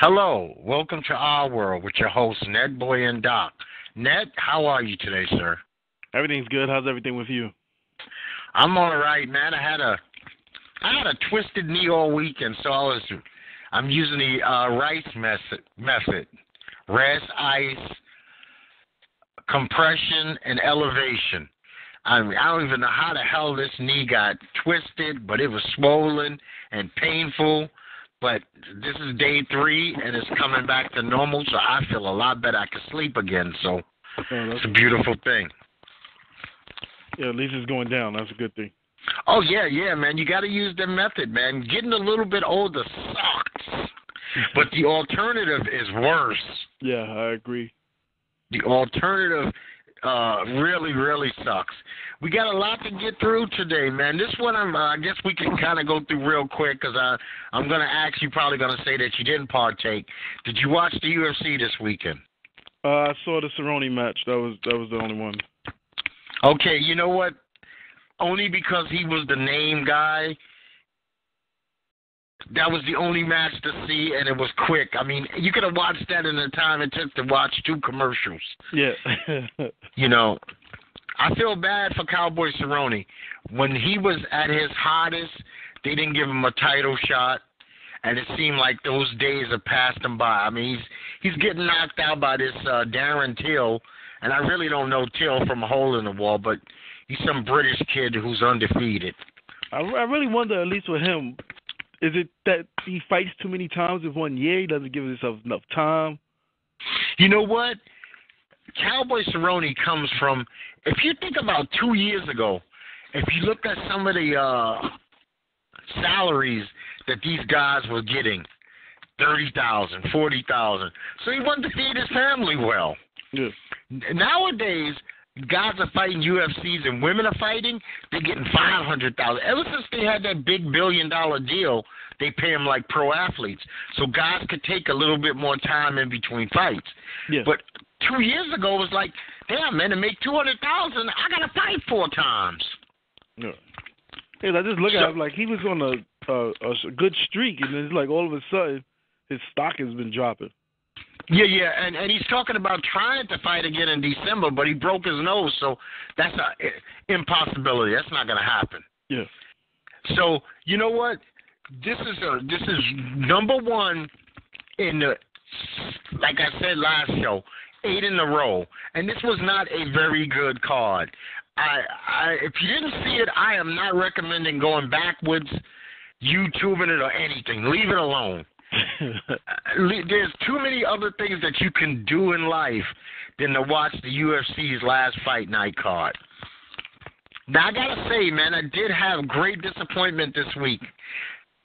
Hello, welcome to our world with your hosts Netboy and Doc. Net, how are you today, sir? Everything's good. How's everything with you? I'm all right, man. I had a I had a twisted knee all weekend, so I was I'm using the uh, rice method method, rest, ice, compression, and elevation. I mean, I don't even know how the hell this knee got twisted, but it was swollen and painful. But this is day three, and it's coming back to normal, so I feel a lot better. I can sleep again, so Oh, it's a beautiful thing. yeah, at least it's going down. That's a good thing. Oh yeah, yeah, man. You got to use the method, man. Getting a little bit older sucks, but the alternative is worse. Yeah, I agree. The alternative uh really really sucks. We got a lot to get through today, man. This one I'm uh, I guess we can kind of go through real quick I I'm going to ask you probably going to say that you didn't partake. Did you watch the UFC this weekend? Uh, I saw the Cerrone match. That was that was the only one. Okay, you know what? Only because he was the name guy. That was the only match to see, and it was quick. I mean, you could have watched that in the time it took to watch two commercials. Yeah. You know, I feel bad for Cowboy Cerrone. When he was at his hottest, they didn't give him a title shot, and it seemed like those days have passed him by. I mean, he's he's getting knocked out by this uh, Darren Till, and I really don't know Till from a hole in the wall, but he's some British kid who's undefeated. I, I really wonder, at least with him, is it that he fights too many times in one year? He doesn't give himself enough time. You know what? Cowboy Cerrone comes from. If you think about two years ago, if you look at some of the uh, salaries that these guys were getting, thirty thousand, forty thousand, so he wanted to feed his family well. Yeah. Nowadays, guys are fighting UFCs and women are fighting. They're getting five hundred thousand. Ever since they had that big billion dollar deal, they pay them like pro athletes, so guys could take a little bit more time in between fights. Yeah. But two years ago, it was like, damn man, to make two hundred thousand, I gotta fight four times. Yeah. Yeah, I just look at him like he was on a, a a good streak, and then it's like all of a sudden his stock has been dropping. Yeah, yeah, and and he's talking about trying to fight again in December, but he broke his nose, so that's a i- impossibility. That's not gonna happen. Yeah. So you know what? This is a this is number one in the like I said last show, eight in a row, and this was not a very good card. I, I if you didn't see it, I am not recommending going backwards, YouTubing it or anything. Leave it alone. There's too many other things that you can do in life than to watch the UFC's last fight night card. Now I gotta say, man, I did have great disappointment this week.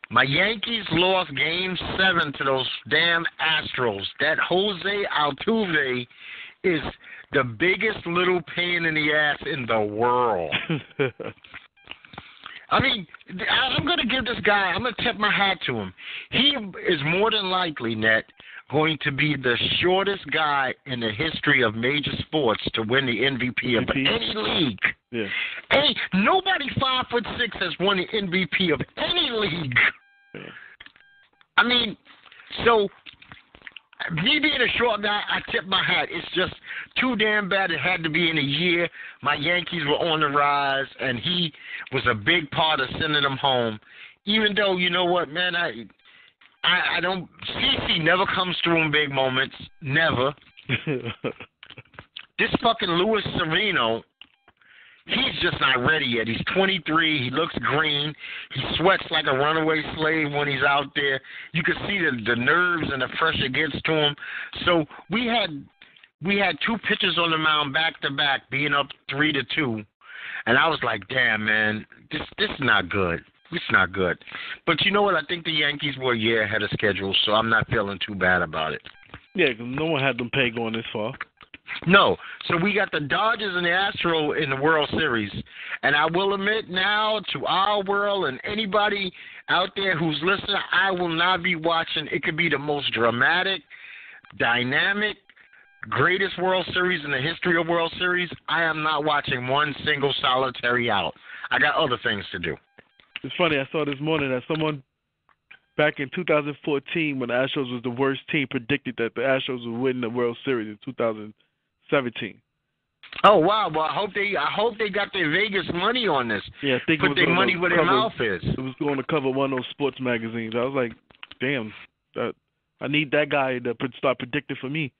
My Yankees lost Game Seven to those damn Astros. That Jose Altuve is the biggest little pain in the ass in the world. I mean, I- I'm going to give this guy, I'm going to tip my hat to him. He is more than likely, Net, going to be the shortest guy in the history of major sports to win the MVP of MVP? any league. yeah. Hey, nobody five foot six has won the MVP of any league. Yeah. I mean, so me being a short guy, I tip my hat. It's just too damn bad. It had to be in a year. My Yankees were on the rise, and he was a big part of sending them home. Even though you know what, man, I, I, I don't. CC never comes through in big moments. Never. This fucking Luis Severino, he's just not ready yet. He's 23. He looks green. He sweats like a runaway slave when he's out there. You can see the the nerves and the pressure gets to him. So we had we had two pitchers on the mound back to back, being up three to two, and I was like, damn man, this this is not good. It's not good. But you know what? I think the Yankees were a year ahead of schedule, so I'm not feeling too bad about it. yeah, 'cause no one had them pay going this far. No. So we got the Dodgers and the Astro in the World Series. And I will admit now to our world and anybody out there who's listening, I will not be watching. It could be the most dramatic, dynamic, greatest World Series in the history of World Series. I am not watching one single solitary out. I got other things to do. It's funny. I saw this morning that someone back in 2014 when the Astros was the worst team, predicted that the Astros would win the World Series in 2017. Oh wow! Well, I hope they I hope they got their Vegas money on this. Yeah, I think Put their money where their mouth is. It was going to cover one of those sports magazines. I was like, damn, that I need that guy to start predicting for me.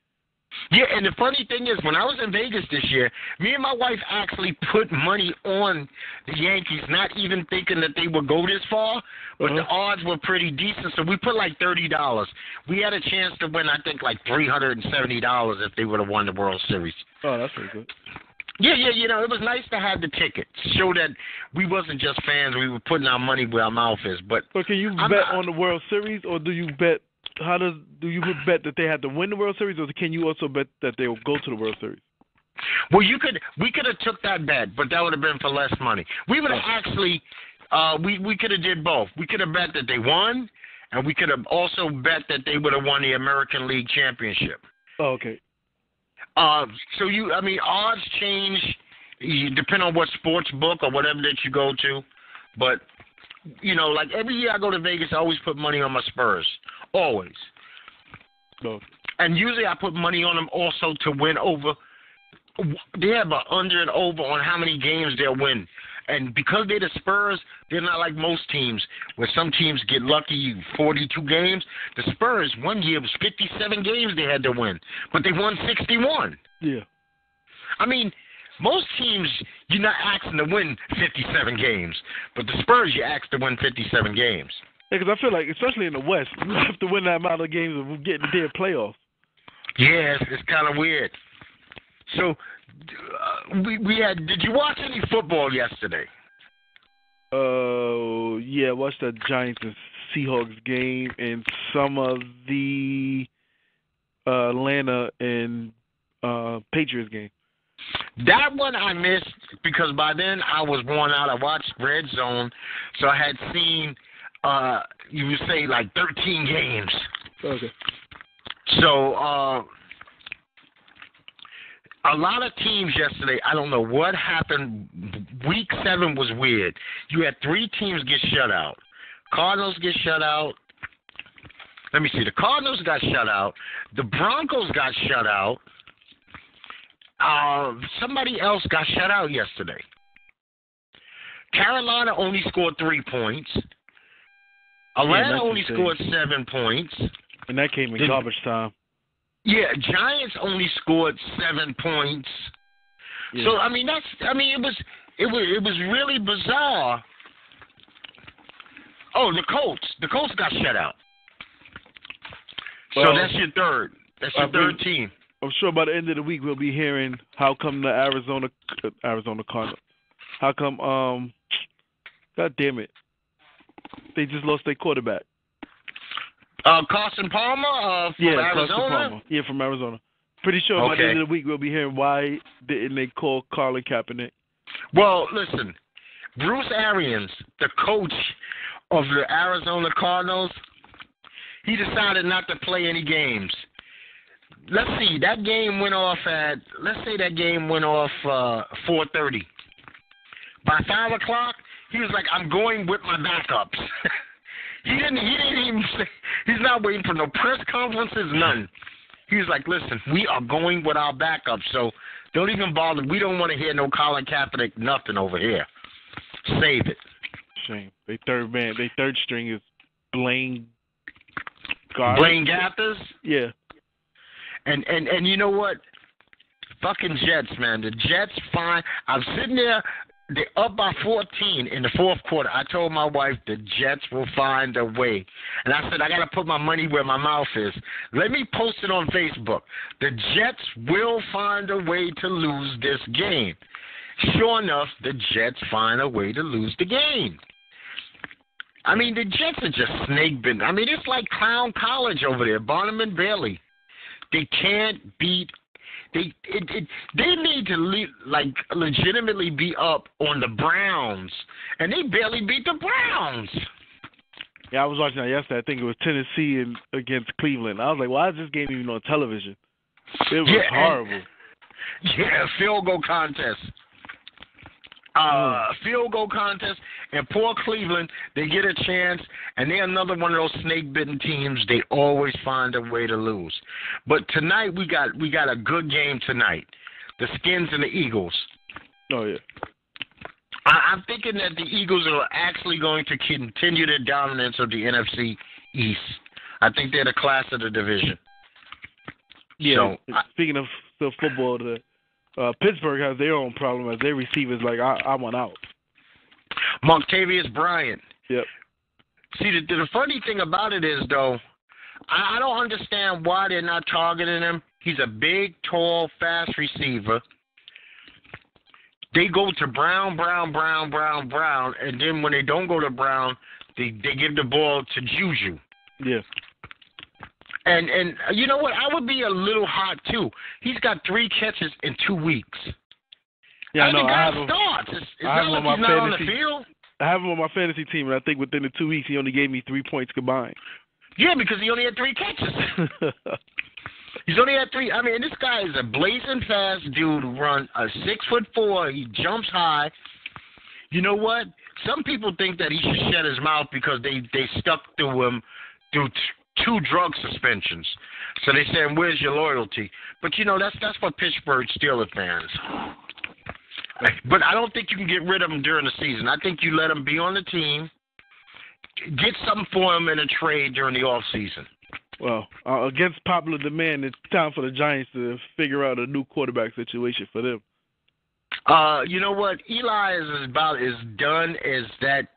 Yeah, and the funny thing is, when I was in Vegas this year, me and my wife actually put money on the Yankees, not even thinking that they would go this far, but uh-huh. the odds were pretty decent. So we put like thirty dollars. We had a chance to win, I think, like three hundred and seventy dollars if they would have won the World Series. Oh, that's pretty good. Yeah, yeah, you know, it was nice to have the ticket, show that we wasn't just fans; we were putting our money where our mouth is. But so, can you I'm bet not, on the World Series, or do you bet how does do you bet that they have to win the World Series, or can you also bet that they will go to the World Series? Well, you could we could have took that bet, but that would have been for less money. We would have actually uh, we we could have did both. We could have bet that they won, and we could have also bet that they would have won the American League Championship. Oh, okay. Uh, so you, I mean, odds change You depend on what sports book or whatever that you go to, but you know, like every year I go to Vegas, I always put money on my Spurs. Always. No. And usually I put money on them also to win over. They have an under and over on how many games they'll win. And because they're the Spurs, they're not like most teams, where some teams get lucky 42 games. The Spurs, one year was 57 games they had to win, but they won 61. Yeah. I mean, most teams, you're not asking to win 57 games, but the Spurs, you ask to win 57 games. Yeah, because I feel like, especially in the West, you have to win that amount of games to get in the playoffs. Yeah, it's, it's kind of weird. So, uh, we we had. Did you watch any football yesterday? Uh, yeah, watched the Giants and Seahawks game and some of the uh, Atlanta and uh, Patriots game. That one I missed because by then I was worn out. I watched Red Zone, so I had seen uh you would say like 13 games. Okay. So uh a lot of teams yesterday, I don't know what happened. Week 7 was weird. You had three teams get shut out. Cardinals get shut out. Let me see. The Cardinals got shut out. The Broncos got shut out. Uh, somebody else got shut out yesterday. Carolina only scored three points. Atlanta yeah, only scored seven points. And that came in Did- garbage time. Yeah, Giants only scored seven points. Yeah. So I mean that's I mean it was it was it was really bizarre. Oh, the Colts. The Colts got shut out. so that's your third. That's your I third think- team. I'm sure by the end of the week we'll be hearing how come the Arizona Arizona Cardinals. How come um God damn it. They just lost their quarterback. Uh, Carson Palmer uh, from yeah, Arizona. Carson Palmer. Yeah, from Arizona. Pretty sure by the end of the week we'll be hearing why didn't they call Colin Kaepernick. Well, listen, Bruce Arians, the coach of the Arizona Cardinals, he decided not to play any games. Let's see, that game went off at let's say that game went off uh four thirty. By five o'clock, he was like, I'm going with my backups. he didn't he didn't even say he's not waiting for no press conferences, none. He was like, Listen, we are going with our backups, so don't even bother. We don't want to hear no Colin Kaepernick nothing over here. Save it. Shame. They third man they third string is Blaine Gar- Blaine Gabbert. Yeah. And and and you know what? Fucking Jets, man. The Jets fine. I'm sitting there. They're up by 14 in the fourth quarter. I told my wife the Jets will find a way, and I said I got to put my money where my mouth is. Let me post it on Facebook. The Jets will find a way to lose this game. Sure enough, the Jets find a way to lose the game. I mean, the Jets are just snake bitten. I mean, it's like clown college over there, Barnum and Bailey. They can't beat. They it, it they need to le- like legitimately be up on the Browns, and they barely beat the Browns. Yeah, I was watching that yesterday. I think it was Tennessee and against Cleveland. I was like, why is this game even on television? It was Yeah, and- horrible. Yeah, field goal contest. Uh, field goal contest, and poor Cleveland, they get a chance, and they're another one of those snake-bitten teams. They always find a way to lose. But tonight we got we got a good game tonight. The Skins and the Eagles. Oh yeah. I, I'm thinking that the Eagles are actually going to continue their dominance of the NFC East. I think they're the class of the division. Yeah. So, I- speaking of the football, the uh, Pittsburgh has their own problem as their receivers like I, I want out. Martavis Bryant. Yep. See, the, the funny thing about it is, though, I, I don't understand why they're not targeting him. He's a big, tall, fast receiver. They go to Brown, Brown, Brown, Brown, Brown, and then when they don't go to Brown, they they give the ball to Juju. Yeah. And and you know what? I would be a little hot too. He's got three catches in two weeks. Yeah, I know. I have him. It's, it's I have not like on he's my not on the fantasy. field. I have him on my fantasy team, and I think within the two weeks he only gave me three points combined. Yeah, because he only had three catches. He's only had three. I mean, this guy is a blazing fast dude. Run a six foot four. He jumps high. You know what? Some people think that he should shut his mouth because they they stuck to him through two drug suspensions. So they saying, "Where's your loyalty?" But you know that's that's for Pittsburgh Steelers fans. But I don't think you can get rid of him during the season. I think you let him be on the team, get something for him in a trade during the off season. well, uh, against popular demand, it's time for the Giants to figure out a new quarterback situation for them. Uh, you know what? Eli is about as done as that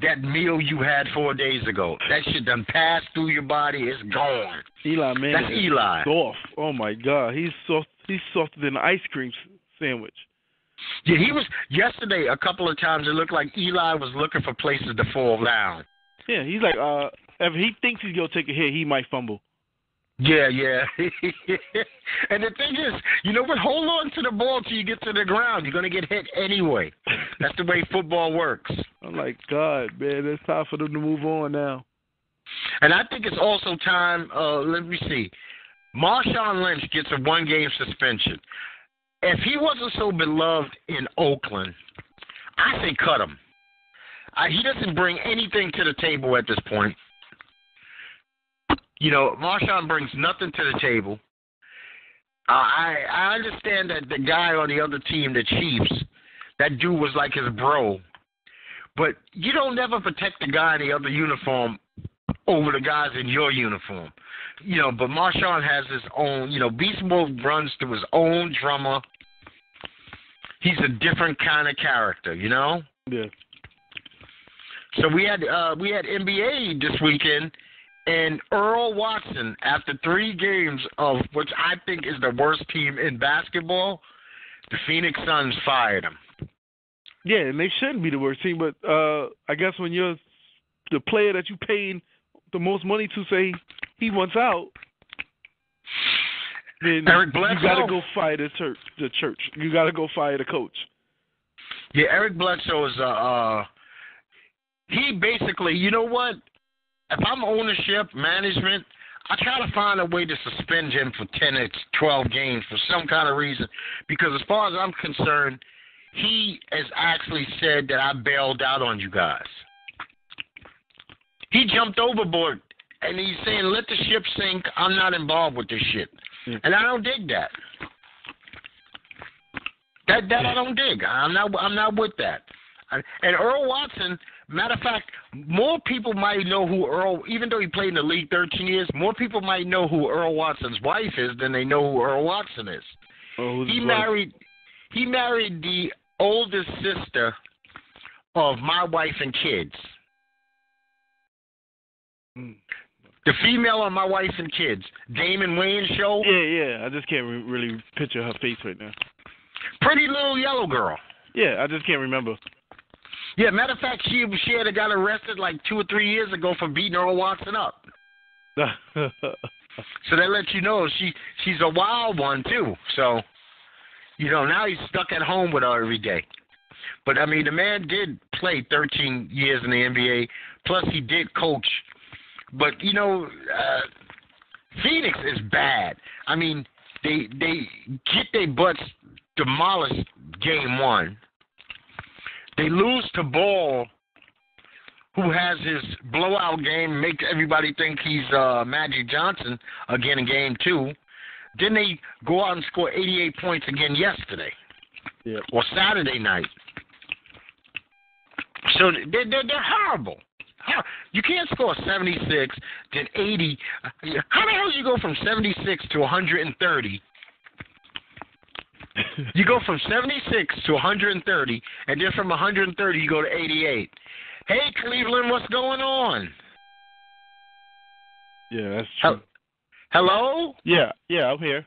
that meal you had four days ago. That shit done passed through your body. It's gone. Eli man, That's Eli. soft. Oh my God, he's soft. He's softer than an ice cream sandwich. Yeah, he was yesterday. A couple of times it looked like Eli was looking for places to fall down. Yeah, he's like uh, if he thinks he's gonna take a hit, he might fumble. Yeah, yeah. and the thing is, you know what? Hold on to the ball till you get to the ground. You're gonna get hit anyway. That's the way football works. I'm like, God, man, it's time for them to move on now. And I think it's also time. Uh, let me see. Marshawn Lynch gets a one-game suspension. If he wasn't so beloved in Oakland, I say cut him. Uh, he doesn't bring anything to the table at this point. You know, Marshawn brings nothing to the table. Uh, I I understand that the guy on the other team, the Chiefs, that dude was like his bro. But you don't never protect the guy in the other uniform over the guys in your uniform. You know, but Marshawn has his own, you know, Beast Mode runs through his own drummer. He's a different kind of character, you know? Yeah. So we had uh we had NBA this weekend and Earl Watson, after three games of which I think is the worst team in basketball, the Phoenix Suns fired him. Yeah, and they shouldn't be the worst team, but uh I guess when you're the player that you paid the most money to say he wants out, then Eric you gotta go fire the church. The church. You gotta go fire the coach. Yeah, Eric Bledsoe is uh, uh he basically, you know what? If I'm ownership, management, I try to find a way to suspend him for 10 or 12 games for some kind of reason. Because as far as I'm concerned, he has actually said that I bailed out on you guys. He jumped overboard and he's saying, let the ship sink. I'm not involved with this shit. And I don't dig that. That that I don't dig. I'm not I'm not with that. And Earl Watson, matter of fact, more people might know who Earl, even though he played in the league 13 years, more people might know who Earl Watson's wife is than they know who Earl Watson is. Oh, He wife? married, he married the oldest sister of my wife and kids. Mm. The female of my wife and kids, Damon Wayans show, Yeah, yeah. I just can't re- really picture her face right now. pretty little yellow girl. Yeah, I just can't remember. Yeah, matter of fact, she she had got arrested like two or three years ago for beating Earl Watson up. So that lets you know she she's a wild one too. So, you know, now he's stuck at home with her every day. But I mean, the man did play 13 years in the NBA. Plus, he did coach. But you know, uh, Phoenix is bad. I mean, they they get their butts demolished game one. They lose to Ball, who has his blowout game, makes everybody think he's uh, Magic Johnson again in game two. Then they go out and score 88 points again yesterday Yep. or Saturday night. So they're, they're, they're horrible. You can't score 76, then 80. How the hell do you go from 76 to 130? You go from 76 to 130, and then from 130 you go to 88. Hey, Cleveland, what's going on? yeah, that's Hel- true. Hello? Yeah, yeah, I'm here.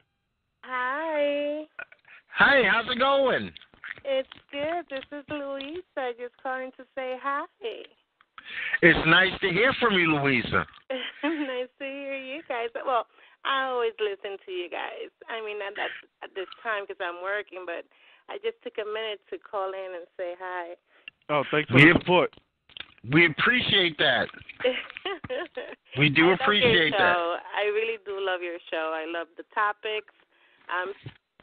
Hi, Hey, how's it going? it's good. This is Louisa, just calling to say hi. It's nice to hear from you, Louisa. nice to hear you guys. Well, I always listen to you guys. I mean, not that at this time because I'm working, but I just took a minute to call in and say hi. Oh, thanks for Yep. the support. We appreciate that. We do I love appreciate your that. show. I really do love your show. I love the topics. Um,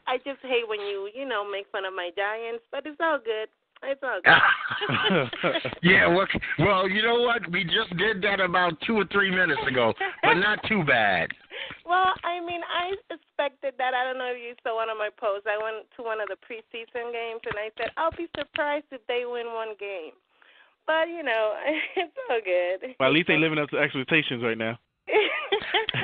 I just hate when you, you know, make fun of my giants, but it's all good. It's all good. yeah, well, well, you know what? We just did that about two or three minutes ago, but not too bad. Well, I mean, I expected that. I don't know if you saw one of my posts. I went to one of the preseason games, and I said, I'll be surprised if they win one game. But, you know, it's all good. well, at least they're living up to expectations right now.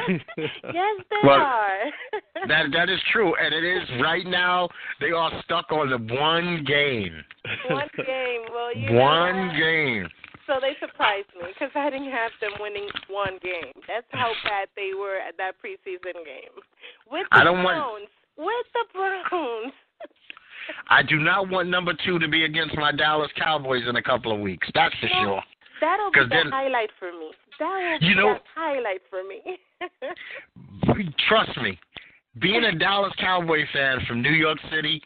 yes, they Well, are. That that is true, and it is right now. They are stuck on the one game. one game. Well, you One what? game. So they surprised me because I didn't have them winning one game. That's how bad they were at that preseason game. With the I don't want- Browns. With the Browns. I do not want number two to be against my Dallas Cowboys in a couple of weeks. That's for sure. That'll be the then- highlight for me. That will You be know- the highlight for me. Trust me, being a Dallas Cowboy fan from New York City,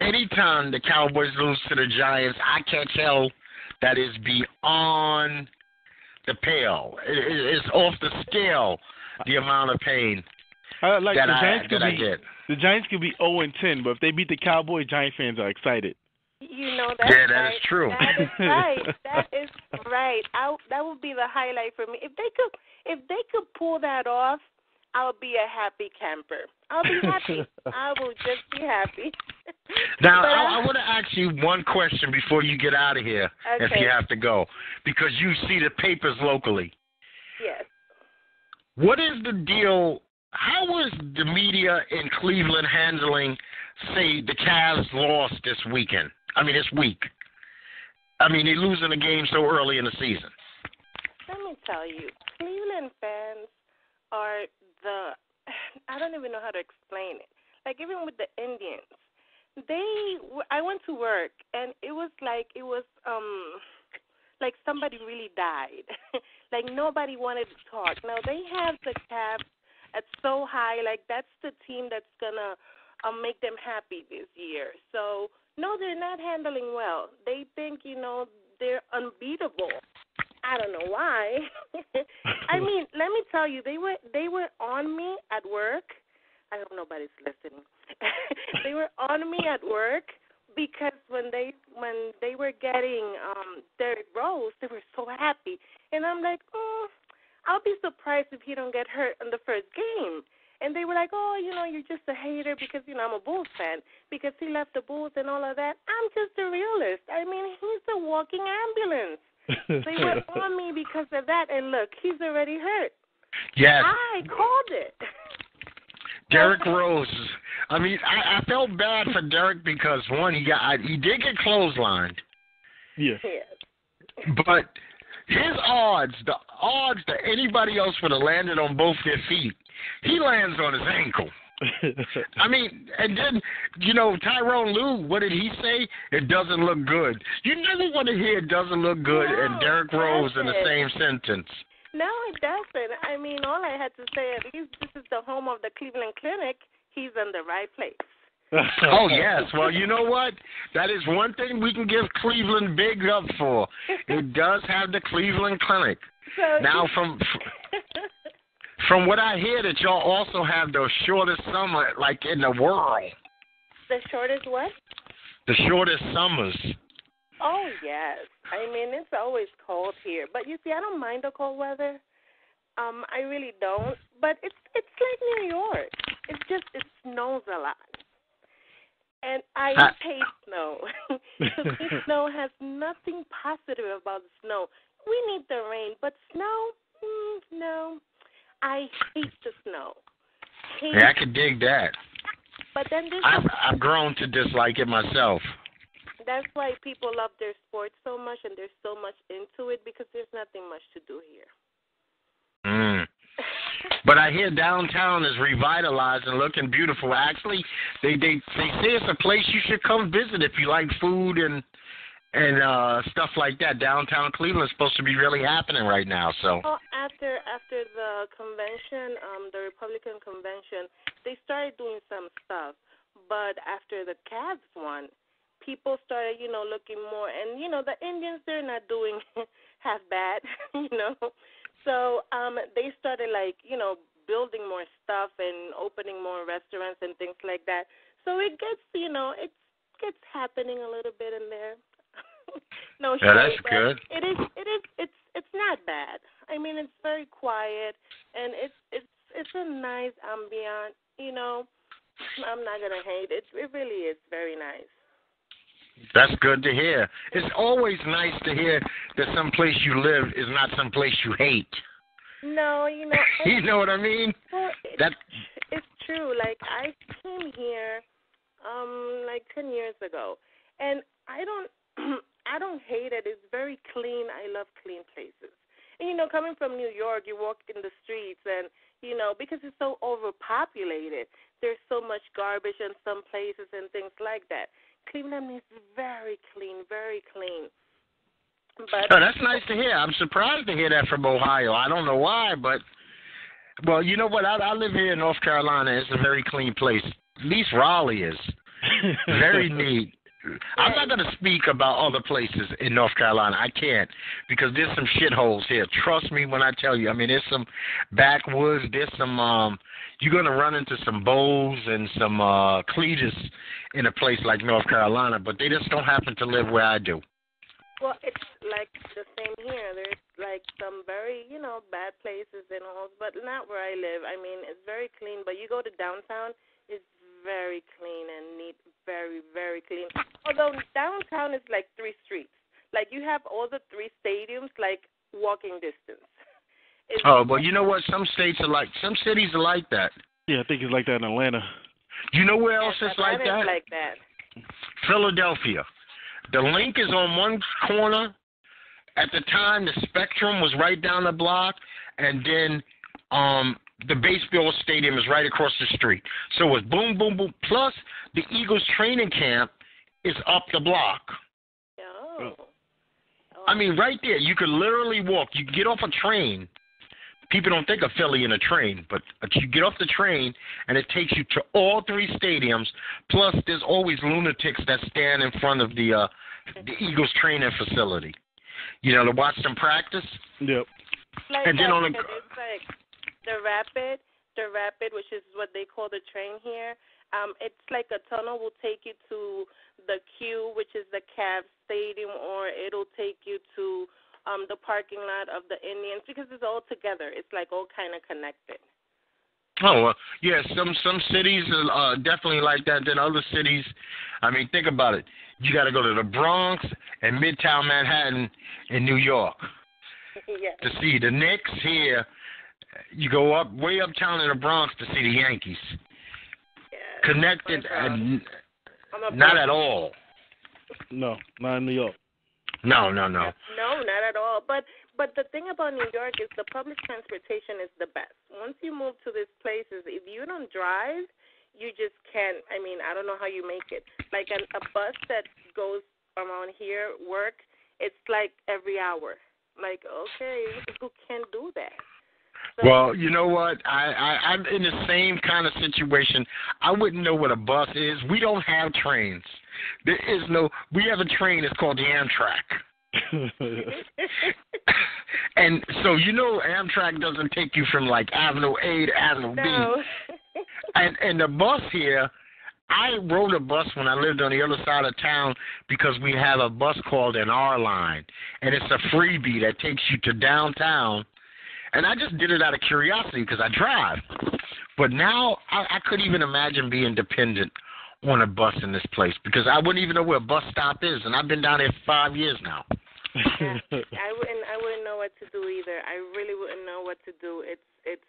anytime the Cowboys lose to the Giants, I catch hell that is beyond the pale. It, it- it's off the scale. The amount of pain I like that the I Giants could that I be get. the Giants could be 0 and 10, but if they beat the Cowboys, Giant fans are excited. you know that's Yeah, that right. is true. That is right. That is right. I, that would be the highlight for me. If they could, if they could pull that off, I'll be a happy camper. I'll be happy. I will just be happy. Now, I, I want to ask you one question before you get out of here, if you have to go, because you see the papers locally. yes. What is the deal? How is the media in Cleveland handling, say, the Cavs lost this weekend? I mean, this week. I mean, they're losing the game so early in the season. Let me tell you, Cleveland fans are the I don't even know how to explain it. Like even with the Indians, they I went to work and it was like it was um like somebody really died. like nobody wanted to talk. Now they have the Cavs at so high, like that's the team that's gonna um, make them happy this year. So no, they're not handling well. They think you know they're unbeatable. I don't know why. I mean, let me tell you, they were they were on me at work. I hope nobody's listening. they were on me at work because when they when they were getting um Derrick Rose, they were so happy, and I'm like, oh, I'll be surprised if he don't get hurt in the first game. And they were like, oh, you know, you're just a hater because you know I'm a Bulls fan because he left the Bulls and all of that. I'm just a realist. I mean, he's a walking ambulance. They were on me because of that, and look, he's already hurt. Yes, I called it. Derrick Rose. I mean, I, I felt bad for Derrick because one, he got I, he did get clotheslined, yes. Yes. but his odds, the odds that anybody else would have landed on both their feet, he lands on his ankle. I mean, and then, you know, Tyronn Lue, what did he say? It doesn't look good. You never want to hear it doesn't look good and No, Derrick Rose in the same sentence. No, it doesn't. I mean, all I had to say, at least this is the home of the Cleveland Clinic. He's in the right place. Oh, yes. Well, you know what? That is one thing we can give Cleveland big up for. It does have the Cleveland Clinic. So Now, from from what I hear, that y'all also have the shortest summer, like, in the world. the shortest what? the shortest summers. Oh yes, I mean it's always cold here, but you see, I don't mind the cold weather. Um, I really don't. But it's it's like New York. It's just it snows a lot, and I Uh, hate snow. snow has nothing positive about the snow. We need the rain, but snow, mm, no. I hate the snow. Hate Yeah, I could dig that. But then there's I've I've grown to dislike it myself. that's why people love their sports so much and there's so much into it because there's nothing much to do here. Mm. But I hear downtown is revitalized and looking beautiful. Actually, they they they say it's a place you should come visit if you like food and and uh stuff like that. Downtown Cleveland's supposed to be really happening right now. So Well, after after the convention, um, the Republican convention, they started doing some stuff. But after the Cavs won, people started, you know, looking more. And you know, the Indians they're not doing half bad, you know. So um, they started like, you know, building more stuff and opening more restaurants and things like that. So it gets, you know, it gets happening a little bit in there. no Yeah, shade, that's good. It is. It is. It's. It's not bad. I mean, it's very quiet, and it's. It's. It's a nice ambient. You know, I'm not gonna hate it. It really is very nice. that's good to hear. It's always nice to hear that some place you live is not some place you hate. No, you know. you know what I mean? well, it, That it's true. Like I came here, um, like ten years ago, and I don't. I don't hate it. It's very clean. I love clean places. And you know, coming from New York, you walk in the streets and you know, because it's so overpopulated, there's so much garbage in some places and things like that. Cleveland is very clean, very clean. But Oh, that's nice to hear. I'm surprised to hear that from Ohio. I don't know why, but well, you know what? I, I live here in North Carolina. It's a very clean place. At least Raleigh is very neat. I'm not going to speak about other places in North Carolina. I can't because there's some shitholes here. Trust me when I tell you. I mean, there's some backwoods. There's some. um You're going to run into some bowls and some uh cletus in a place like North Carolina, but they just don't happen to live where I do. Well, it's like the same here. There's like some very, you know, bad places and all, but not where I live. I mean, it's very clean, but you go to downtown, it's very clean and neat, very, very clean. Although downtown is like three streets. Like you have all the three stadiums like walking distance. It's, Oh, well, you know what? Some states are like, some cities are like that. yeah, I think it's like that in Atlanta. You know where else yes, it's like that? like that. Philadelphia. The Linc is on one corner. At the time, the Spectrum was right down the block, and then um the baseball stadium is right across the street. So it's boom, boom, boom. Plus, the Eagles training camp is up the block. Oh. Oh. I mean, right there, you could literally walk. You get off a train. People don't think of Philly in a train, but you get off the train and it takes you to all three stadiums. Plus, there's always lunatics that stand in front of the uh, the Eagles training facility. You know, to watch them practice. Yep. like and then that, on the- because it's like the rapid, the rapid, which is what they call the train here. Um, it's like a tunnel will take you to the Q, which is the Cavs Stadium, or it'll take you to um the parking lot of the Indians because it's all together. It's like all kind of connected. Oh, well, yeah. Some some cities are uh, definitely like that. Then other cities, I mean, think about it. You got to go to the Bronx and Midtown Manhattan in New York. yes. to see the Knicks here. You go up way uptown in the Bronx to see the Yankees. yes. Connected, My and I'm not at all. No, not in New York. No, no, no. No, not at all. But but the thing about New York is the public transportation is the best. Once you move to these places, if you don't drive, you just can't. I mean, I don't know how you make it. Like an, a bus that goes around here work, it's like every hour. Like okay, who can do that? Well, you know what? I, I I'm in the same kind of situation. I wouldn't know what a bus is. We don't have trains. There is no. We have a train. It's called the Amtrak. and so you know, Amtrak doesn't take you from like Avenue A to Avenue B. no. and and the bus here I rode a bus when I lived on the other side of town because we have a bus called an R line, and it's a freebie that takes you to downtown. And I just did it out of curiosity because I drive. But now I, I couldn't even imagine being dependent on a bus in this place because I wouldn't even know where a bus stop is, and I've been down there five years now. yeah, I wouldn't. I wouldn't know what to do either. I really wouldn't know what to do. It's it's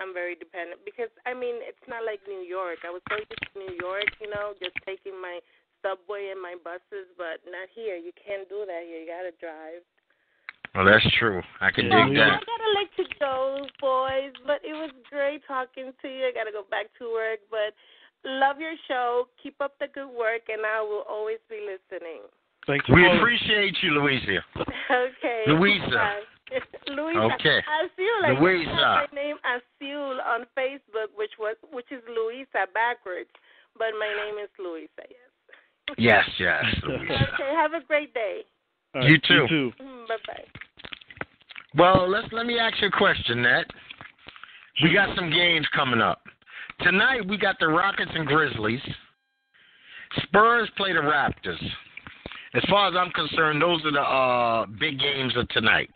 I'm very dependent because I mean it's not like New York. I was so used to New York, you know, just taking my subway and my buses, but not here. You can't do that here. You gotta drive. Well, that's true. I can so, dig that. I gotta let you go, boys. But it was great talking to you. I gotta go back to work, but love your show. Keep up the good work, and I will always be listening. Thank you. We appreciate you, Louisa. okay. Louisa. Bye. Louisa. Okay. Asiul, Louisa. my name Asiul on Facebook, which was which is Louisa backwards, but my name is Louisa. Yes. Yes, yes. Louisa. okay. Have a great day. Right, You too. You too. Mm, bye bye. Well, let's let me ask you a question, Nat. We got some games coming up. Tonight we got the Rockets and Grizzlies. Spurs play the Raptors. As far as I'm concerned, those are the uh, big games of tonight.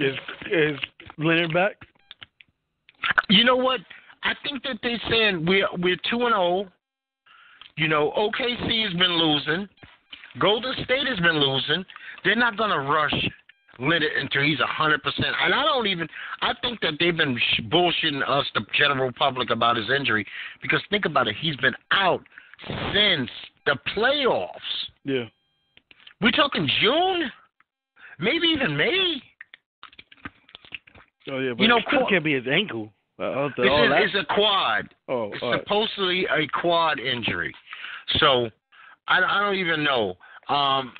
Is is Leonard back? You know what? I think that they're saying we're we're two and zero. You know, OKC has been losing. Golden State has been losing. They're not going to rush Leonard until he's a hundred percent. And I don't even. I think that they've been bullshitting us, the general public, about his injury. Because think about it, he's been out since the playoffs. Yeah. We're talking June, maybe even May. Oh yeah, but You know, it still can't be his ankle. Uh, all is, it's a quad. oh, It's right. supposedly a quad injury. So I, I don't even know. Um,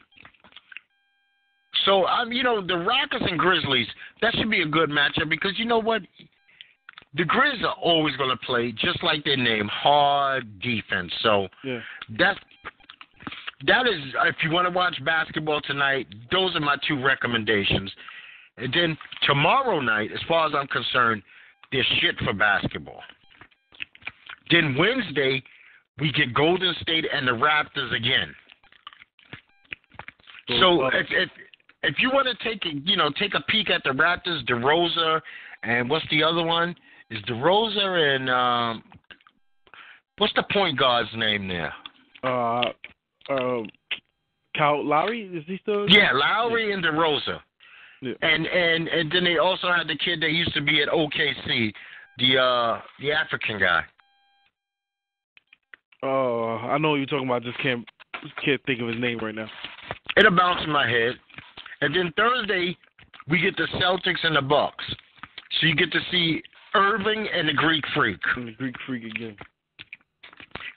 so um, you know the Rockets and Grizzlies that should be a good matchup because you know what, the Grizz are always going to play just like their name, hard defense. So yeah. that's that is if you want to watch basketball tonight, those are my two recommendations. And then tomorrow night, as far as I'm concerned, there's shit for basketball. Then Wednesday, we get Golden State and the Raptors again. So if if if you want to take a you know take a peek at the Raptors, DeRozan, and what's the other one? Is DeRozan and um, what's the point guard's name there? uh, um, Kyle Lowry is he still? Yeah, Lowry and DeRozan. Yeah. And and and then they also had the kid that used to be at OKC, the uh the African guy. Oh, I know what you're talking about. Just can't can't think of his name right now. It'll bounce in my head. And then Thursday we get the Celtics and the Bucks. So you get to see Irving and the Greek Freak. And the Greek Freak again.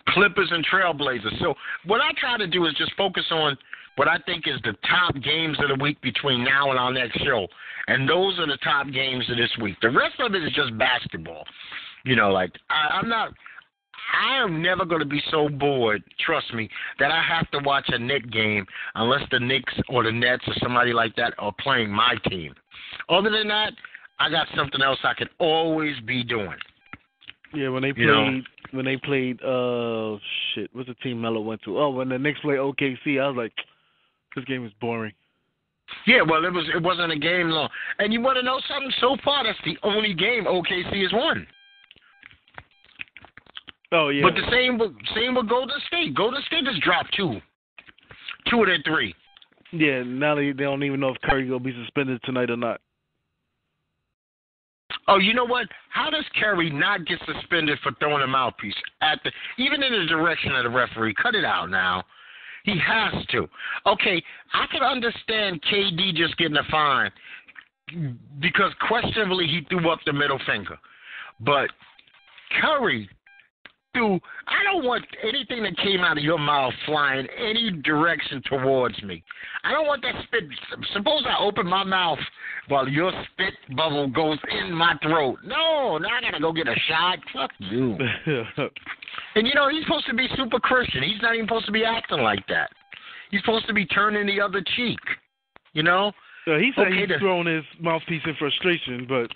Clippers and Trailblazers. So what I try to do is just focus on what I think is the top games of the week between now and our next show. And those are the top games of this week. The rest of it is just basketball. You know, like I, I'm not I am never going to be so bored, trust me, that I have to watch a Knick game unless the Knicks or the Nets or somebody like that are playing my team. Other than that, I got something else I could always be doing. Yeah, when they played You know. when they played uh shit, what's the team Melo went to? Oh, when the Knicks played OKC, I was like, this game is boring. Yeah, well, it was it wasn't a game long. And you want to know something? So far, that's the only game OKC has won. Oh yeah. But the same with same with Golden State. Golden State has dropped two, two of their three. yeah, now they they don't even know if Curry gonna be suspended tonight or not. Oh, you know what? How does Curry not get suspended for throwing a mouthpiece at the even in the direction of the referee? Cut it out now. He has to. Okay, I can understand KD just getting a fine because questionably he threw up the middle finger, but Curry I don't want anything that came out of your mouth flying any direction towards me. I don't want that spit. Suppose I open my mouth while your spit bubble goes in my throat. No, now I gotta go get a shot. Fuck you. And you know he's supposed to be super Christian. He's not even supposed to be acting like that. He's supposed to be turning the other cheek. You know. so he said Okay, he's then. throwing his mouthpiece in frustration, but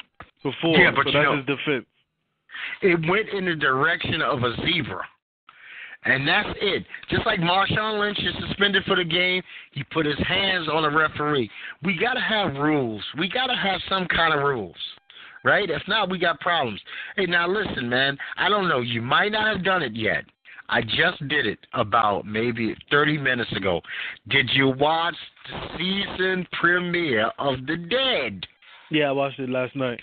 before, Yeah, but so that's know- his defense. It went in the direction of a zebra. And that's it. Just like Marshawn Lynch is suspended for the game, he put his hands on the referee. We got to have rules. We got to have some kind of rules. Right? If not, we got problems. Hey, now listen, man. I don't know. You might not have done it yet. I just did it about maybe 30 minutes ago. Did you watch the season premiere of The Dead? Yeah, I watched it last night.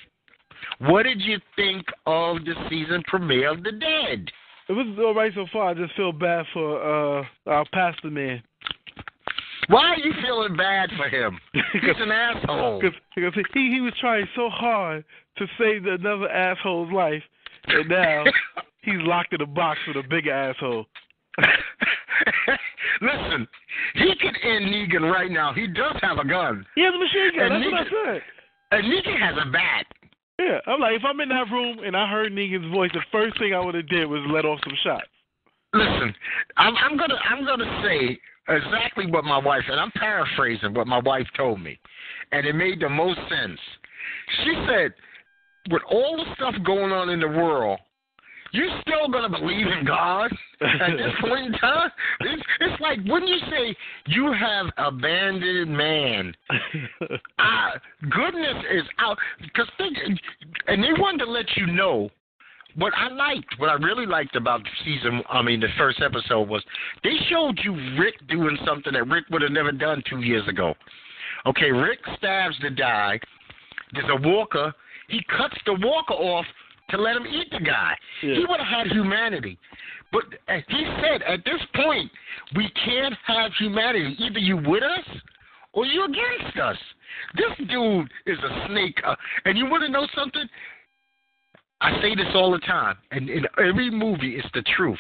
What did you think of the season premiere of The Dead? It was all right so far. I just feel bad for uh our pastor man. Why are you feeling bad for him? He's an asshole. Because he he was trying so hard to save another asshole's life, and now he's locked in a box with a bigger asshole. Listen, he could end Negan right now. He does have a gun. He has a machine gun. And That's what I Negan- said. And Negan has a bat. Yeah, I'm like, if I'm in that room and I heard Negan's voice, the first thing I would have did was let off some shots. Listen, I'm, I'm gonna I'm gonna say exactly what my wife and I'm paraphrasing what my wife told me, and it made the most sense. She said, with all the stuff going on in the world, you're still gonna believe in God at this point in time. It's, it's like wouldn't you say you have abandoned man? Ah, goodness is out because think, and they wanted to let you know what I liked, what I really liked about the season, I mean, the first episode was they showed you Rick doing something that Rick would have never done two years ago. Okay, Rick stabs the guy. There's a walker. He cuts the walker off to let him eat the guy. Yeah. He would have had humanity. But uh, he said, at this point, we can't have humanity. Either you with us or you against us. This dude is a snake. Uh, and you want to know something? I say this all the time, and in every movie, it's the truth.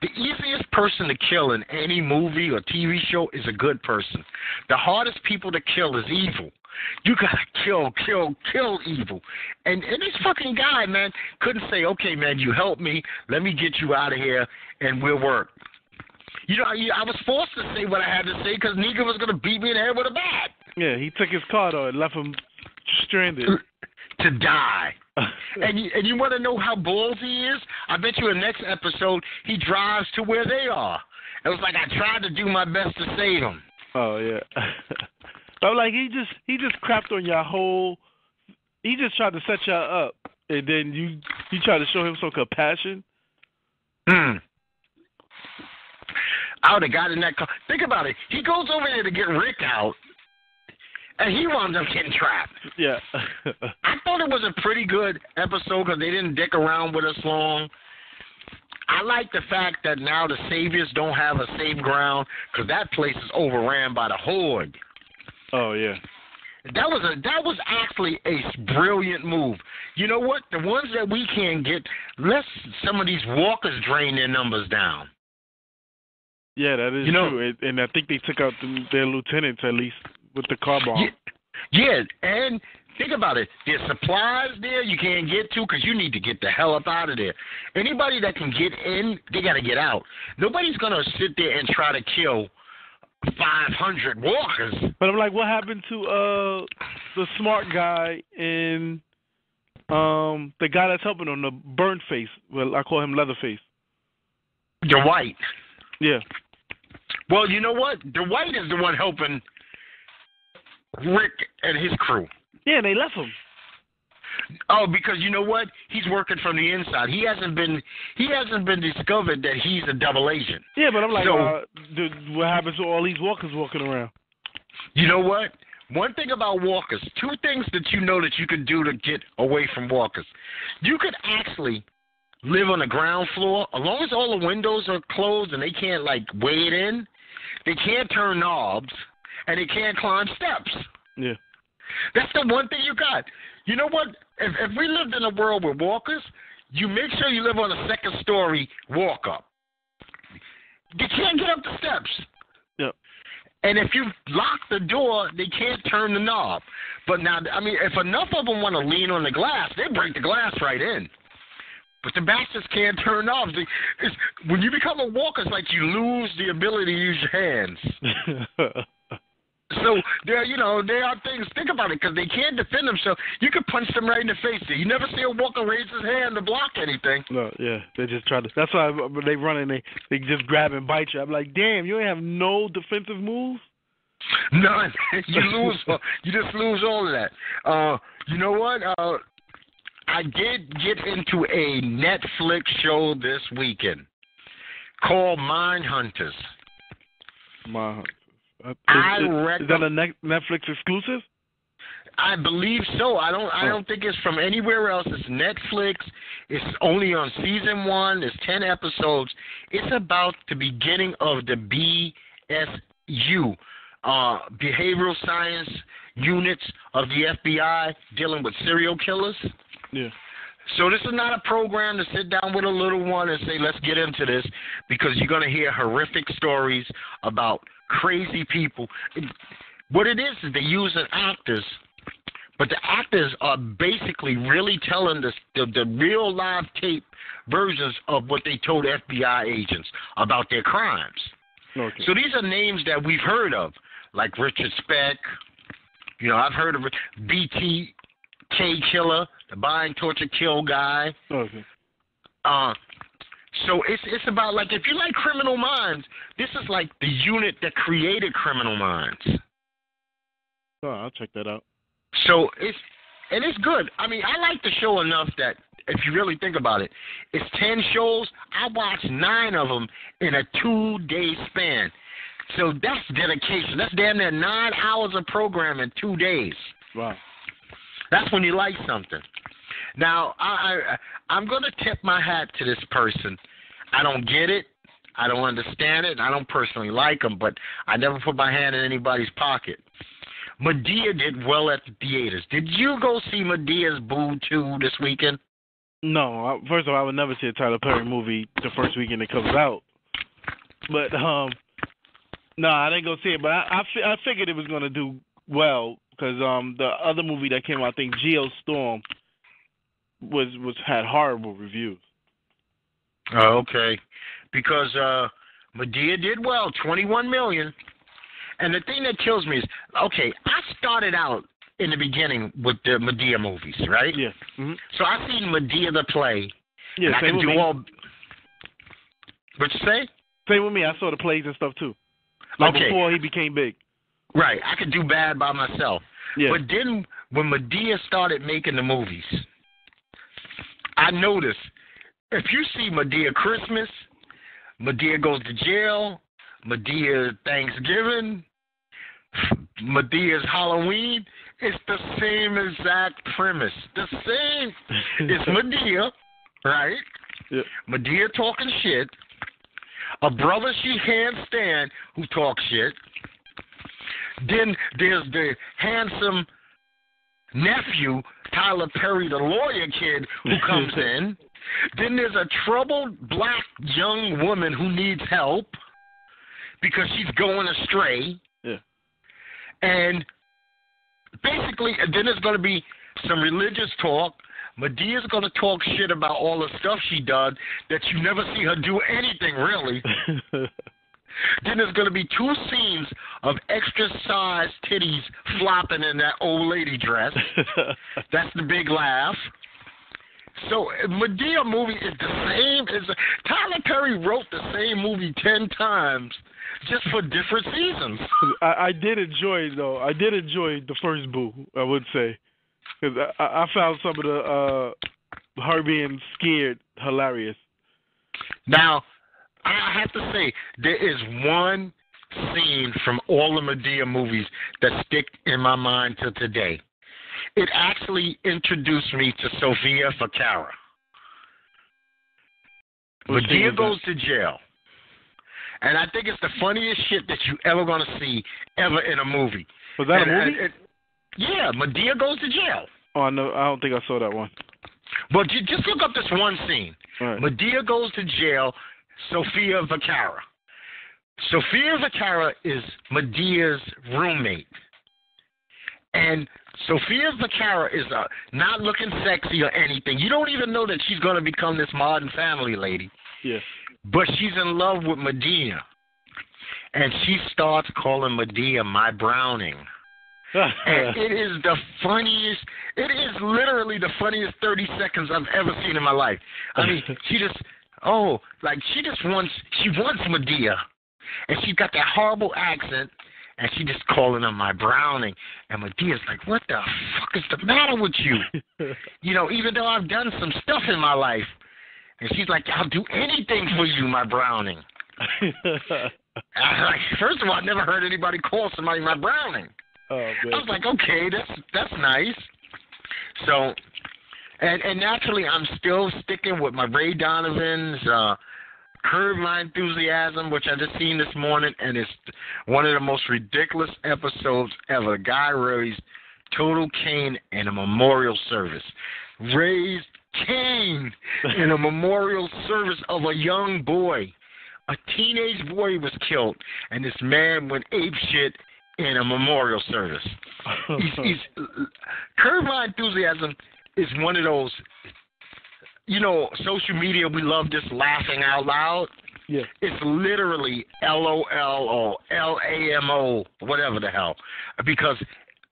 The easiest person to kill in any movie or TV show is a good person. The hardest people to kill is evil. You gotta kill, kill, kill evil. And and this fucking guy, man, couldn't say, okay, man, you help me, let me get you out of here, and we'll work. You know, I, I was forced to say what I had to say because Negan was gonna beat me in the head with a bat yeah, he took his car though and left him stranded. to die. And you, and you want to know how ballsy he is? I bet you in the next episode he drives to where they are. It was like I tried to do my best to save him. oh yeah. I'm like he just he just crapped on your whole. He just tried to set y'all up, and then you you try to show him some compassion. Hmm. I would have got in that car. Think about it. He goes over there to get Rick out, and he winds up getting trapped. Yeah. I thought it was a pretty good episode because they didn't dick around with us long. I like the fact that now the Saviors don't have a safe ground because that place is overran by the Horde. Oh yeah. That was a that was actually a brilliant move. You know what? The ones that we can get, let some of these walkers drain their numbers down. Yeah, that is You know- true. And, and I think they took out the, their lieutenants at least with the car bomb. Yeah, yeah, and think about it. There's supplies there you can't get to because you need to get the hell up out of there. Anybody that can get in, they got to get out. Nobody's gonna sit there and try to kill 500 walkers. But I'm like, what happened to uh the smart guy in um the guy that's helping on the burnt face? Well, I call him Leatherface. The white. Yeah. Well, you know what? The white is the one helping Rick and his crew. Yeah, and they left him. Oh, because you know what? He's working from the inside. He hasn't been he hasn't been discovered that he's a double agent. Yeah, but I'm like, So- uh, dude, what happens to all these walkers walking around? You know what? One thing about walkers, two things that you know that you can do to get away from walkers. You could actually live on the ground floor, as long as all the windows are closed and they can't like wade in, they can't turn knobs and they can't climb steps. Yeah. That's the one thing you got. You know what? If if we lived in a world with walkers, you make sure you live on a second story walk up. They can't get up the steps. Yep. And if you lock the door, they can't turn the knob. But now, I mean, if enough of them want to lean on the glass, they break the glass right in. But the bastards can't turn knobs. They, it's, when you become a walker, it's like you lose the ability to use your hands. So there, you know, there are things. Think about it, because they can't defend themselves. You could punch them right in the face. You never see a Walker raise his hand to block anything. No, yeah, they just try to. That's why when they run and they they just grab and bite you. I'm like, damn, you ain't have no defensive moves. None. you lose. you just lose all of that. Uh, you know what? Uh, I did get into a Netflix show this weekend called Mind Hunters. My, uh, is, I is, reckon- is that a ne- Netflix exclusive? I believe so. I don't. I Oh. don't think it's from anywhere else. It's Netflix. It's only on season one. It's ten episodes. It's about the beginning of the BSU, uh, behavioral science units of the FBI dealing with serial killers. Yeah. So this is not a program to sit down with a little one and say, let's get into this, because you're going to hear horrific stories about crazy people. What it is is they're using actors, but the actors are basically really telling the, the, the real live tape versions of what they told FBI agents about their crimes. Okay. So these are names that we've heard of, like Richard Speck. You know, I've heard of it. BTK Killer, the bind, torture, kill guy. okay. Uh, so it's it's about like if you like Criminal Minds, this is like the unit that created Criminal Minds. Oh, I'll check that out. So it's and it's good. I mean, I like the show enough that if you really think about it, it's ten shows. I watched nine of them in a two-day span. So that's dedication. That's damn near nine hours of program in two days. Wow. That's when you like something. Now, I, I I'm going to tip my hat to this person. I don't get it. I don't understand it. I don't personally like them, but I never put my hand in anybody's pocket. Madea did well at the theaters. Did you go see Madea's Boo 2 this weekend? No, first of all, I would never see a Tyler Perry movie the first weekend it comes out. But um, no, I didn't go see it. But I I, fi- I figured it was gonna do well because um the other movie that came out, I think Geostorm, was was had horrible reviews. Oh, okay. Because uh Madea did well, 21 million. And the thing that kills me is, okay, I started out in the beginning with the Madea movies, right? Yeah. hmm So I seen Madea the play. Yeah. I can do me. all. What you say? Same with me. I saw the plays and stuff too. Like Okay. before he became big. Right, I could do bad by myself. Yeah. But then when Madea started making the movies, I noticed if you see Madea Christmas, Madea goes to jail, Madea Thanksgiving, Madea's Halloween, it's the same exact premise. The same. It's Madea, right? Yeah. Madea talking shit. A brother she can't stand who talks shit. Then there's the handsome nephew, Tyler Perry, the lawyer kid, who comes in. Then there's a troubled black young woman who needs help because she's going astray. Yeah. And basically, then there's going to be some religious talk. Madea's going to talk shit about all the stuff she does that you never see her do anything really. Then there's going to be two scenes of extra sized titties flopping in that old lady dress. That's the big laugh. So Madea movie is the same as Tyler Perry wrote the same movie ten times, just for different seasons. I, I did enjoy though. I did enjoy the first Boo. I would say because I, I found some of the uh, her being scared hilarious. Now, I have to say there is one scene from all the Madea movies that stick in my mind to today. It actually introduced me to Sofia. What Madea goes to jail. And I think it's the funniest shit that you ever gonna see ever in a movie. Was that And- a and movie? yeah, Madea goes to jail. oh no, I don't think I saw that one. But you just look up this one scene. Right. Madea goes to jail. Sofia Vergara. Sofia Vergara is Madea's roommate, and Sofia Vergara is uh, not looking sexy or anything. You don't even know that she's going to become this modern family lady, Yeah. but she's in love with Madea. and she starts calling Madea my Browning. and it is the funniest. It is literally the funniest thirty seconds I've ever seen in my life. I mean, she just oh, like she just wants she wants Madea, and she's got that horrible accent, and she just calling him my Browning, and Madea's like, what the fuck is the matter with you? you know, even though I've done some stuff in my life, and she's like, I'll do anything for you, my Browning. I, like, first of all, I never heard anybody call somebody my Browning. Oh. I was like, okay, that's that's nice. So, and and naturally, I'm still sticking with my Ray Donovan's uh, Curb My Enthusiasm, which I just seen this morning, and it's one of the most ridiculous episodes ever. Guy raised total Cain in a memorial service. Raised Cain in a memorial service of a young boy. A teenage boy was killed, and this man went ape shit in a memorial service. he's, he's Curb My Enthusiasm is one of those. You know, social media. We love just laughing out loud. Yeah. It's literally L O L or L A M O, whatever the hell, because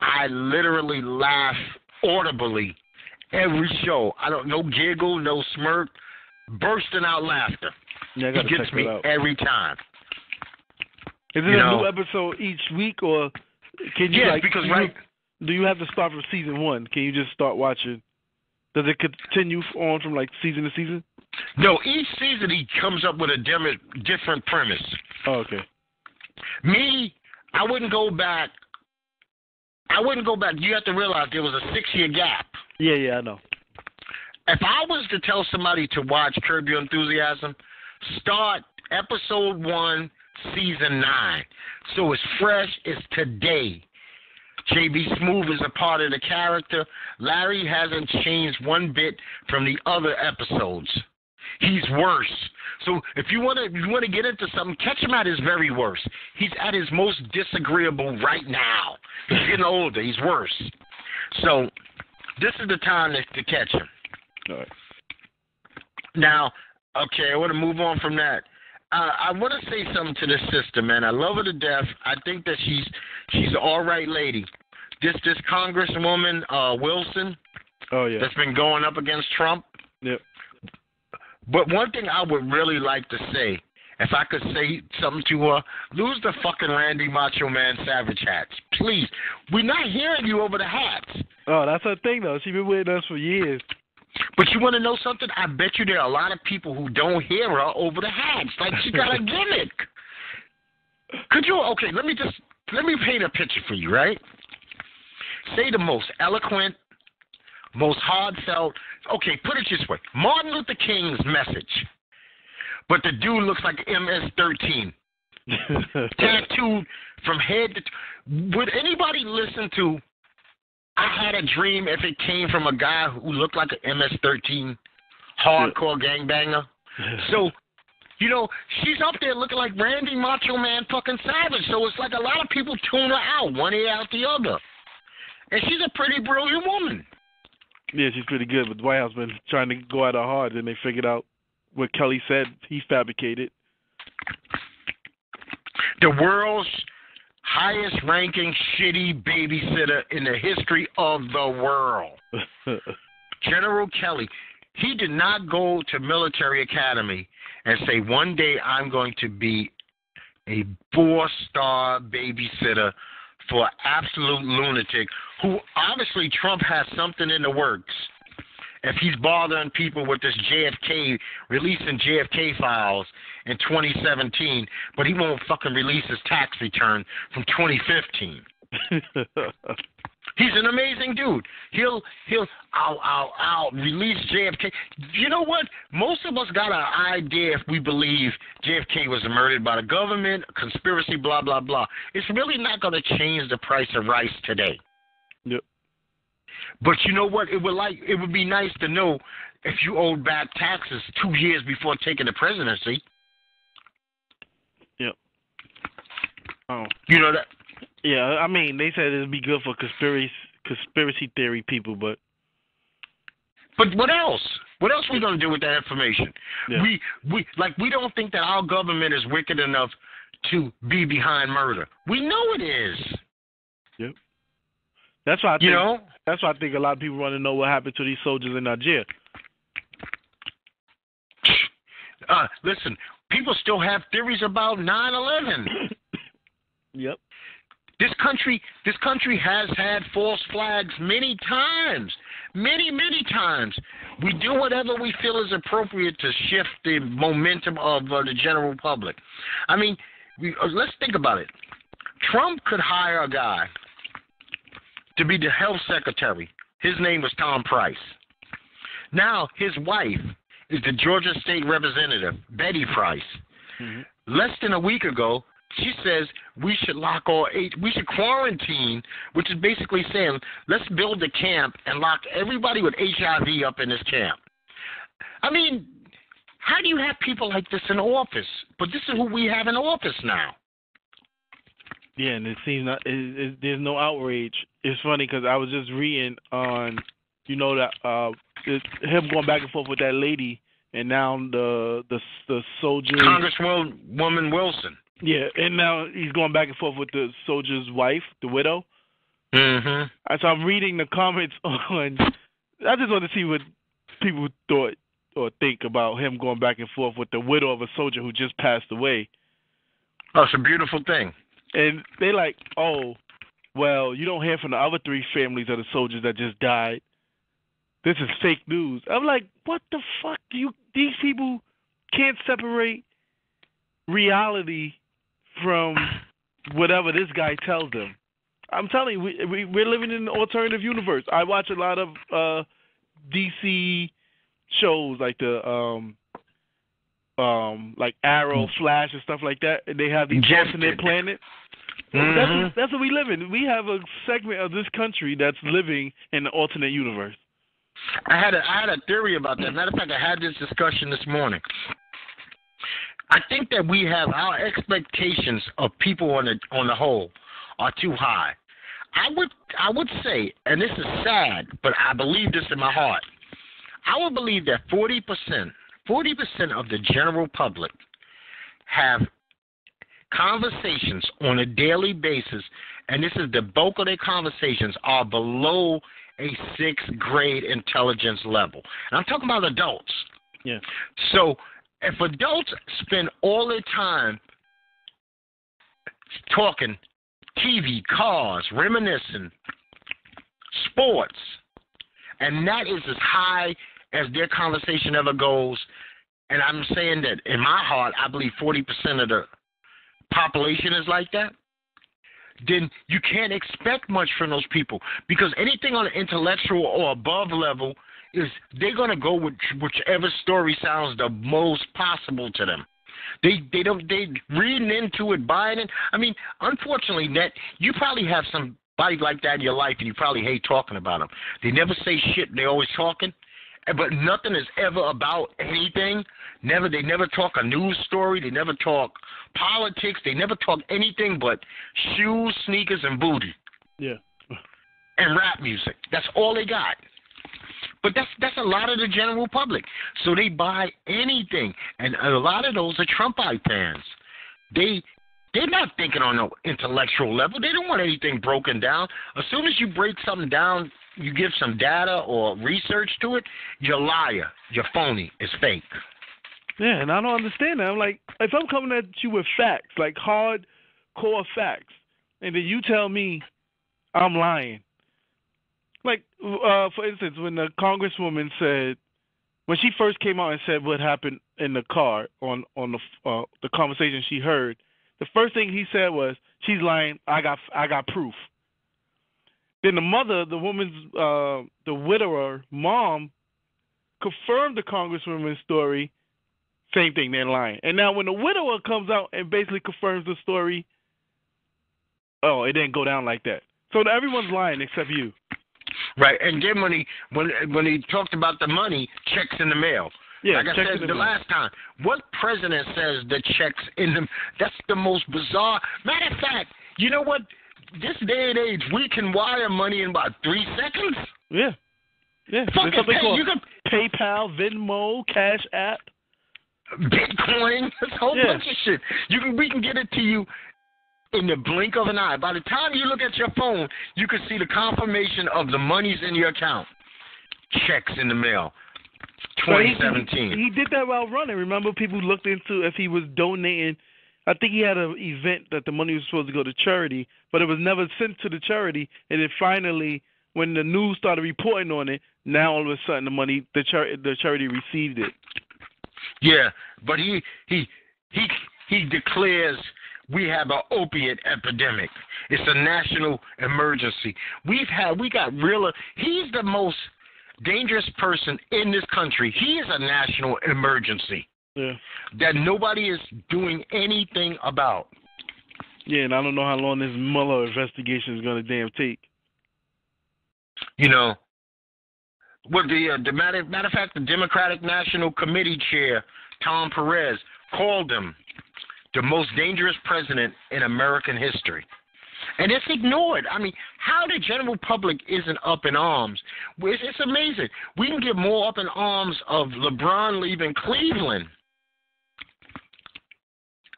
I literally laugh audibly every show. I don't no giggle, no smirk, bursting out laughter. Yeah, I He gotta gets me every time. Is it you a know- new episode each week, or can you Yes, like? because you- right do you have to start from season one? Can you just start watching? Does it continue on from like season to season? no, each season he comes up with a dim- different premise. Oh, okay. Me, I wouldn't go back. I wouldn't go back. You have to realize there was a six year gap. Yeah, yeah, I know. If I was to tell somebody to watch Curb Your Enthusiasm, start episode one, season nine. So it's fresh, it's today. JB Smoove is a part of the character. Larry hasn't changed one bit from the other episodes. He's worse. So if you want to, you want to get into something, catch him at his very worst. He's at his most disagreeable right now. He's getting older. He's worse. So this is the time to, to catch him. All right. Now, okay, I want to move on from that. Uh, I want to say something to this sister, man. I love her to death. I think that she's she's an all right lady. This this Congresswoman uh, Wilson Oh yeah. that's been going up against Trump. Yep. But one thing I would really like to say, if I could say something to her, lose the fucking Randy Macho Man Savage hats, please. We're not hearing you over the hats. Oh, that's her thing though. She's been with us for years. But you want to know something? I bet you there are a lot of people who don't hear her over the hats. Like she got a gimmick. Could you? Okay, let me just let me paint a picture for you, right? Say the most eloquent, most heartfelt. Okay, put it this way: Martin Luther King's message, but the dude looks like MS-13, tattooed from head to. T- would anybody listen to? I had a dream if it came from a guy who looked like an MS-13 hardcore gangbanger. So, you know, she's up there looking like Randy Macho Man fucking Savage. So it's like a lot of people tune her out, one ear out the other. And she's a pretty brilliant woman. yeah, she's pretty good. But the White House been trying to go at her hard, and they figured out what Kelly said he fabricated. The world's highest ranking shitty babysitter in the history of the world. General Kelly, he did not go to military academy and say one day I'm going to be a four star babysitter for absolute lunatic who obviously Trump has something in the works. If he's bothering people with this JFK releasing JFK files in 2017, but he won't fucking release his tax return from 2015. He's an amazing dude. He'll he'll I'll I'll I'll release JFK. You know what? Most of us got an idea if we believe JFK was murdered by the government, conspiracy, blah blah blah. It's really not going to change the price of rice today. Yep. But you know what? It would like it would be nice to know if you owed back taxes two years before taking the presidency. Oh. You know that Yeah, I mean, they said it'd be good for conspiracy conspiracy theory people, but But what else? What else are we gonna do with that information? Yeah. We we like we don't think that our government is wicked enough to be behind murder. We know it is. Yep. That's why I think, You know? that's why I think a lot of people want to know what happened to these soldiers in Nigeria. Uh, listen, people still have theories about 9/11. Yep. This country, this country has had false flags many times, many, many times. We do whatever we feel is appropriate to shift the momentum of uh, the general public. I mean, we, uh, let's think about it. Trump could hire a guy to be the health secretary. His name was Tom Price. Now his wife is the Georgia State Representative, Betty Price. Mhm. Less than a week ago, she says we should lock all eight. We should quarantine, which is basically saying let's build a camp and lock everybody with HIV up in this camp. I mean, how do you have people like this in office? But this is who we have in office now. Yeah, and it seems not. It, it, there's no outrage. It's funny because I was just reading on, you know that uh, it, him going back and forth with that lady, and now the the the soldier. Congresswoman Wilson. Yeah, and now he's going back and forth with the soldier's wife, the widow. Mm-hmm. So I'm reading the comments on. I just want to see what people thought or think about him going back and forth with the widow of a soldier who just passed away. Oh, it's a beautiful thing. And they like, oh, well, you don't hear from the other three families of the soldiers that just died. This is fake news. I'm like, what the fuck? You? These people can't separate reality from whatever this guy tells them. I'm telling you, we, we we're living in an alternative universe. I watch a lot of uh DC shows like the um um like Arrow, Flash, and stuff like that, and they have these alternate planets. Mhm. That's what, that's what we live in. We have a segment of this country that's living in an alternate universe. I had a I had a theory about that. Matter of fact, I had this discussion this morning. I think that we have our expectations of people on the on the whole are too high. I would I would say, and this is sad, but I believe this in my heart. I would believe that forty percent, forty percent of the general public have conversations on a daily basis, and this is the bulk of their conversations are below a sixth grade intelligence level. And I'm talking about adults. Yeah. So if adults spend all their time talking TV, cars, reminiscing, sports, and that is as high as their conversation ever goes, and I'm saying that in my heart, I believe 40% of the population is like that, then you can't expect much from those people. Because anything on an intellectual or above level is they're going to go with whichever story sounds the most possible to them. They they don't they reading into it, buying it. I mean, unfortunately, that you probably have somebody like that in your life, and you probably hate talking about them. They never say shit. They always talking, but nothing is ever about anything. Never they never talk a news story. They never talk politics. They never talk anything but shoes, sneakers, and booty Yeah. and rap music. That's all they got. But that's that's a lot of the general public. So they buy anything, and a lot of those are Trumpite fans. They they're not thinking on no intellectual level. They don't want anything broken down. As soon as you break something down, you give some data or research to it, you're a liar. You're phony. It's fake. Yeah, and I don't understand that. I'm like, if I'm coming at you with facts, like hard core facts, and then you tell me I'm lying. Like, uh, for instance, when the congresswoman said, when she first came out and said what happened in the car on on the uh, the conversation she heard, the first thing he said was, "She's lying. I got I got proof." Then the mother, the woman's, uh, the widower, mom, confirmed the congresswoman's story same thing, they're lying. And now when the widower comes out and basically confirms the story, oh, it didn't go down like that. So everyone's lying except you. Right. And then when he when when he talked about the money, checks in the mail. Yeah, like I said it the last time, what president says the checks in them? That's the most bizarre. Matter of fact, you know what? This day and age, we can wire money in about three seconds. Yeah. Yeah, Fucking there's something pay, called you can PayPal, Venmo, Cash App. Bitcoin, a whole Yeah. bunch of shit. You can we can get it to you in the blink of an eye. By the time you look at your phone, you can see the confirmation of the monies in your account. Checks in the mail. But he- 2017. He, he did that while running. Remember, people looked into if he was donating. I think he had an event that the money was supposed to go to charity, but it was never sent to the charity. And then finally, when the news started reporting on it, now all of a sudden the money, the char- the charity received it. Yeah, but he he he he declares we have an opiate epidemic. It's a national emergency. We've had we got real. He's the most dangerous person in this country. He is a national emergency Yeah, that nobody is doing anything about. yeah, and I don't know how long this Mueller investigation is going to damn take. You know, what the uh, the matter, matter of fact, the Democratic National Committee chair Tom Perez called him the most dangerous president in American history. And it's ignored. I mean, how the general public isn't up in arms? It's, it's amazing. We can get more up in arms of LeBron leaving Cleveland,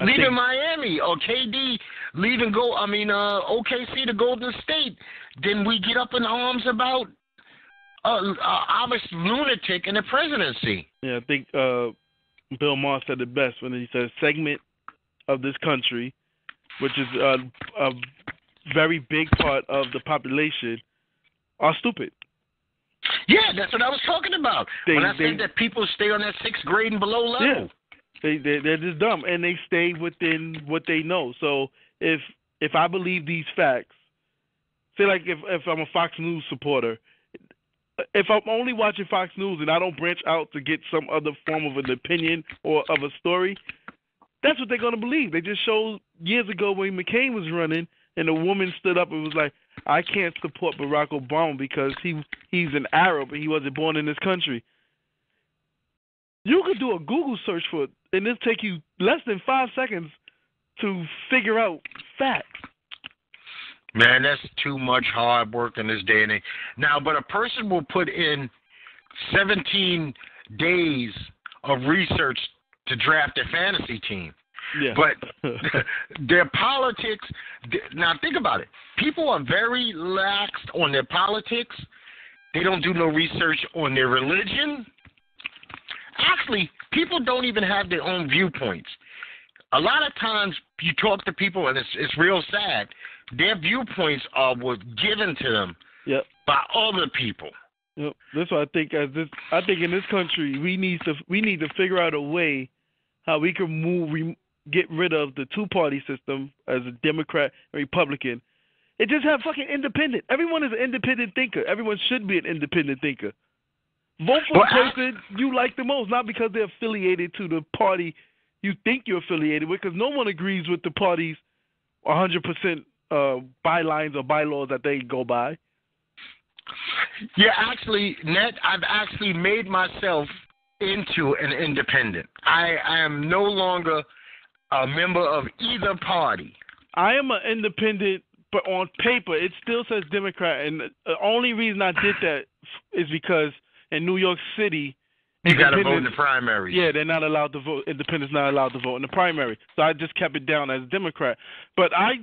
I leaving think- Miami, or KD leaving go. I mean, uh, OKC to Golden State. Then we get up in arms about uh, uh, obvious lunatic in the presidency. Yeah, I think uh, Bill Maher said it best when he said segment of this country, which is uh, a very big part of the population, are stupid. Yeah, that's what I was talking about. They- when I they- said that people stay on that sixth grade and below level. Yeah. They they they're just dumb and they stay within what they know. So if if I believe these facts, say like if if I'm a Fox News supporter, if I'm only watching Fox News and I don't branch out to get some other form of an opinion or of a story, that's what they're gonna believe. They just showed years ago when McCain was running and a woman stood up and was like, I can't support Barack Obama because he he's an Arab and he wasn't born in this country. You could do a Google search for it, and it'll take you less than five seconds to figure out facts. Man, that's too much hard work in this day and age. Now, but a person will put in 17 days of research to draft their fantasy team. Yeah. But their politics, now think about it. People are very laxed on their politics. They don't do no research on their religion. Actually, people don't even have their own viewpoints. A lot of times you talk to people, and it's, it's real sad. Their viewpoints are was given to them Yep. by other people. Yep. That's why I think as this, I think in this country we need to we need to figure out a way how we can move we get rid of the two party system as a Democrat and Republican. It just have fucking independent. Everyone is an independent thinker. Everyone should be an independent thinker. Vote for Well, the I- person you like the most, not because they're affiliated to the party you think you're affiliated with, because no one agrees with the party's 100% uh, bylines or bylaws that they go by. Yeah, actually, Ned, I've actually made myself into an independent. I, I am no longer a member of either party. I am an independent, but on paper it still says Democrat, and the only reason I did that is because in New York City, You got to vote in the primaries. yeah, they're not allowed to vote. Independents not allowed to vote in the primary, so I just kept it down as Democrat. But I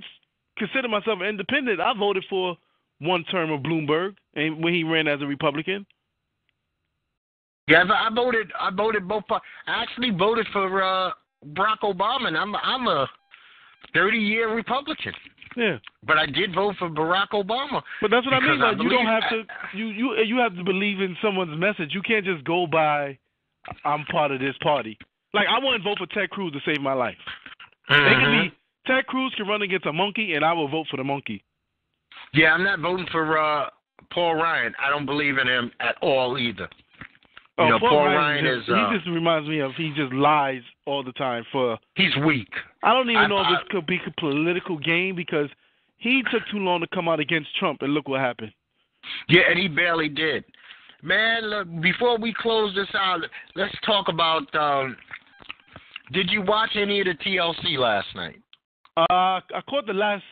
consider myself an independent. I voted for one term of Bloomberg, and when he ran as a Republican. Yeah, I voted. I voted both. I actually voted for uh, Barack Obama, and I'm I'm a 30 year Republican. Yeah, But I did vote for Barack Obama. but that's what I mean. Because I Like, you don't have to. You you you have to believe in someone's message. You can't just go by. I'm part of this party. Like I wouldn't vote for Ted Cruz to save my life. They Mhm. can be Ted Cruz can run against a monkey, and I will vote for the monkey. Yeah, I'm not voting for uh, Paul Ryan. I don't believe in him at all either. You know, Paul Ryan just, is, uh, he just reminds me of he just lies all the time. For He's weak. I don't even I- know if I- this could be a political game because he took too long to come out against Trump, and look what happened. Yeah, and he barely did. Man, look, before we close this out, let's talk about. Um, did you watch any of the TLC last night? Uh, I caught the last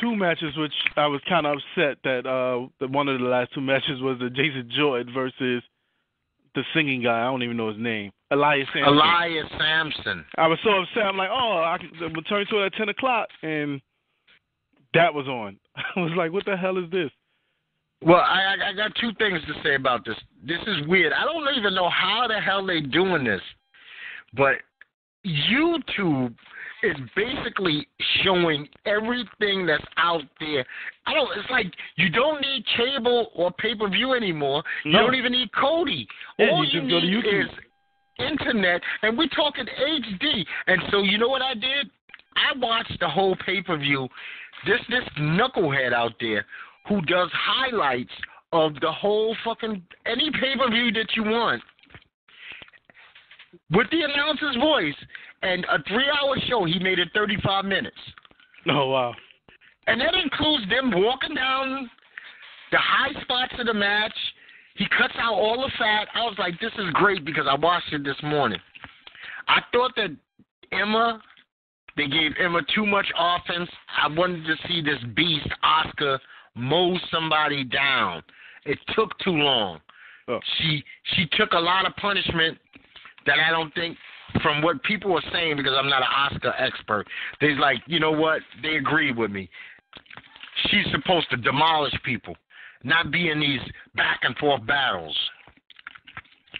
two matches, which I was kind of upset that uh that one of the last two matches was the Jason Jordan versus the singing guy. I don't even know his name. Elias Samson. Elias Samson. I was so upset. I'm like, oh, I can return to it at ten o'clock, and that was on. I was like, what the hell is this? Well, I I got two things to say about this. This is weird. I don't even know how the hell they doing this, but YouTube is basically showing everything that's out there. I don't. It's like you don't need cable or pay per view anymore. You No. don't even need Kodi. Yeah, All you you just go to need is internet, and we're talking HD. And so you know what I did? I watched the whole pay per view. This this knucklehead out there who does highlights of the whole fucking any pay per view that you want with the announcer's voice and a three hour show. He made it thirty five minutes, Oh wow. and that includes them walking down the high spots of the match. He cuts out all the fat. I was like, this is great because I watched it this morning. I thought that Emma, they gave Emma too much offense. I wanted to see this beast, Asuka, mow somebody down. It took too long. Oh. She she took a lot of punishment that I don't think from what people are saying because I'm not an Asuka expert. They's like, you know what? They agree with me. She's supposed to demolish people, not be in these back and forth battles.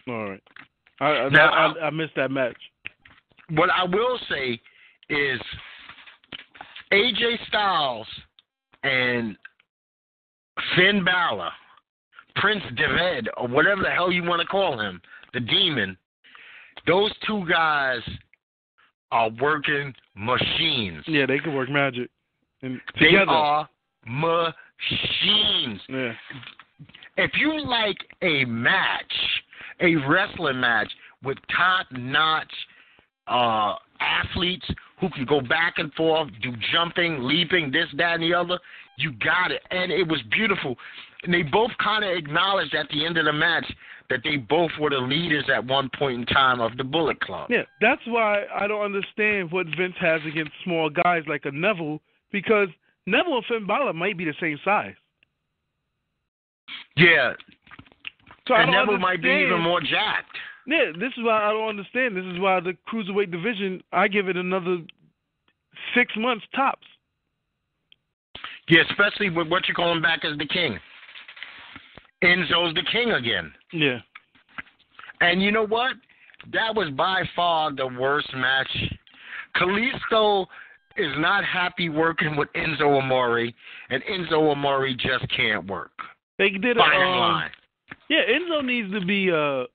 All right. I I, Now, I, I missed that match. What I will say is AJ Styles and Finn Balor, Prince Devitt, or whatever the hell you want to call him, the demon, those two guys are working machines. Yeah, they could work magic. And They together. are machines. Yeah. If you like a match, a wrestling match with top notch uh, athletes who can go back and forth, do jumping, leaping, this, that, and the other, you got it. And it was beautiful. And they both kind of acknowledged at the end of the match that they both were the leaders at one point in time of the Bullet Club. Yeah, that's why I don't understand what Vince has against small guys like a Neville because Neville and Finn Balor might be the same size. Yeah, So I and Neville might be even more jacked. Yeah, this is why I don't understand. This is why the cruiserweight division, I give it another six months tops. Yeah, especially with what you're calling back as the king. Enzo's the king again. Yeah. And you know what? That was by far the worst match. Kalisto is not happy working with Enzo Amore, and Enzo Amore just can't work. They did a um, line. Yeah, Enzo needs to be uh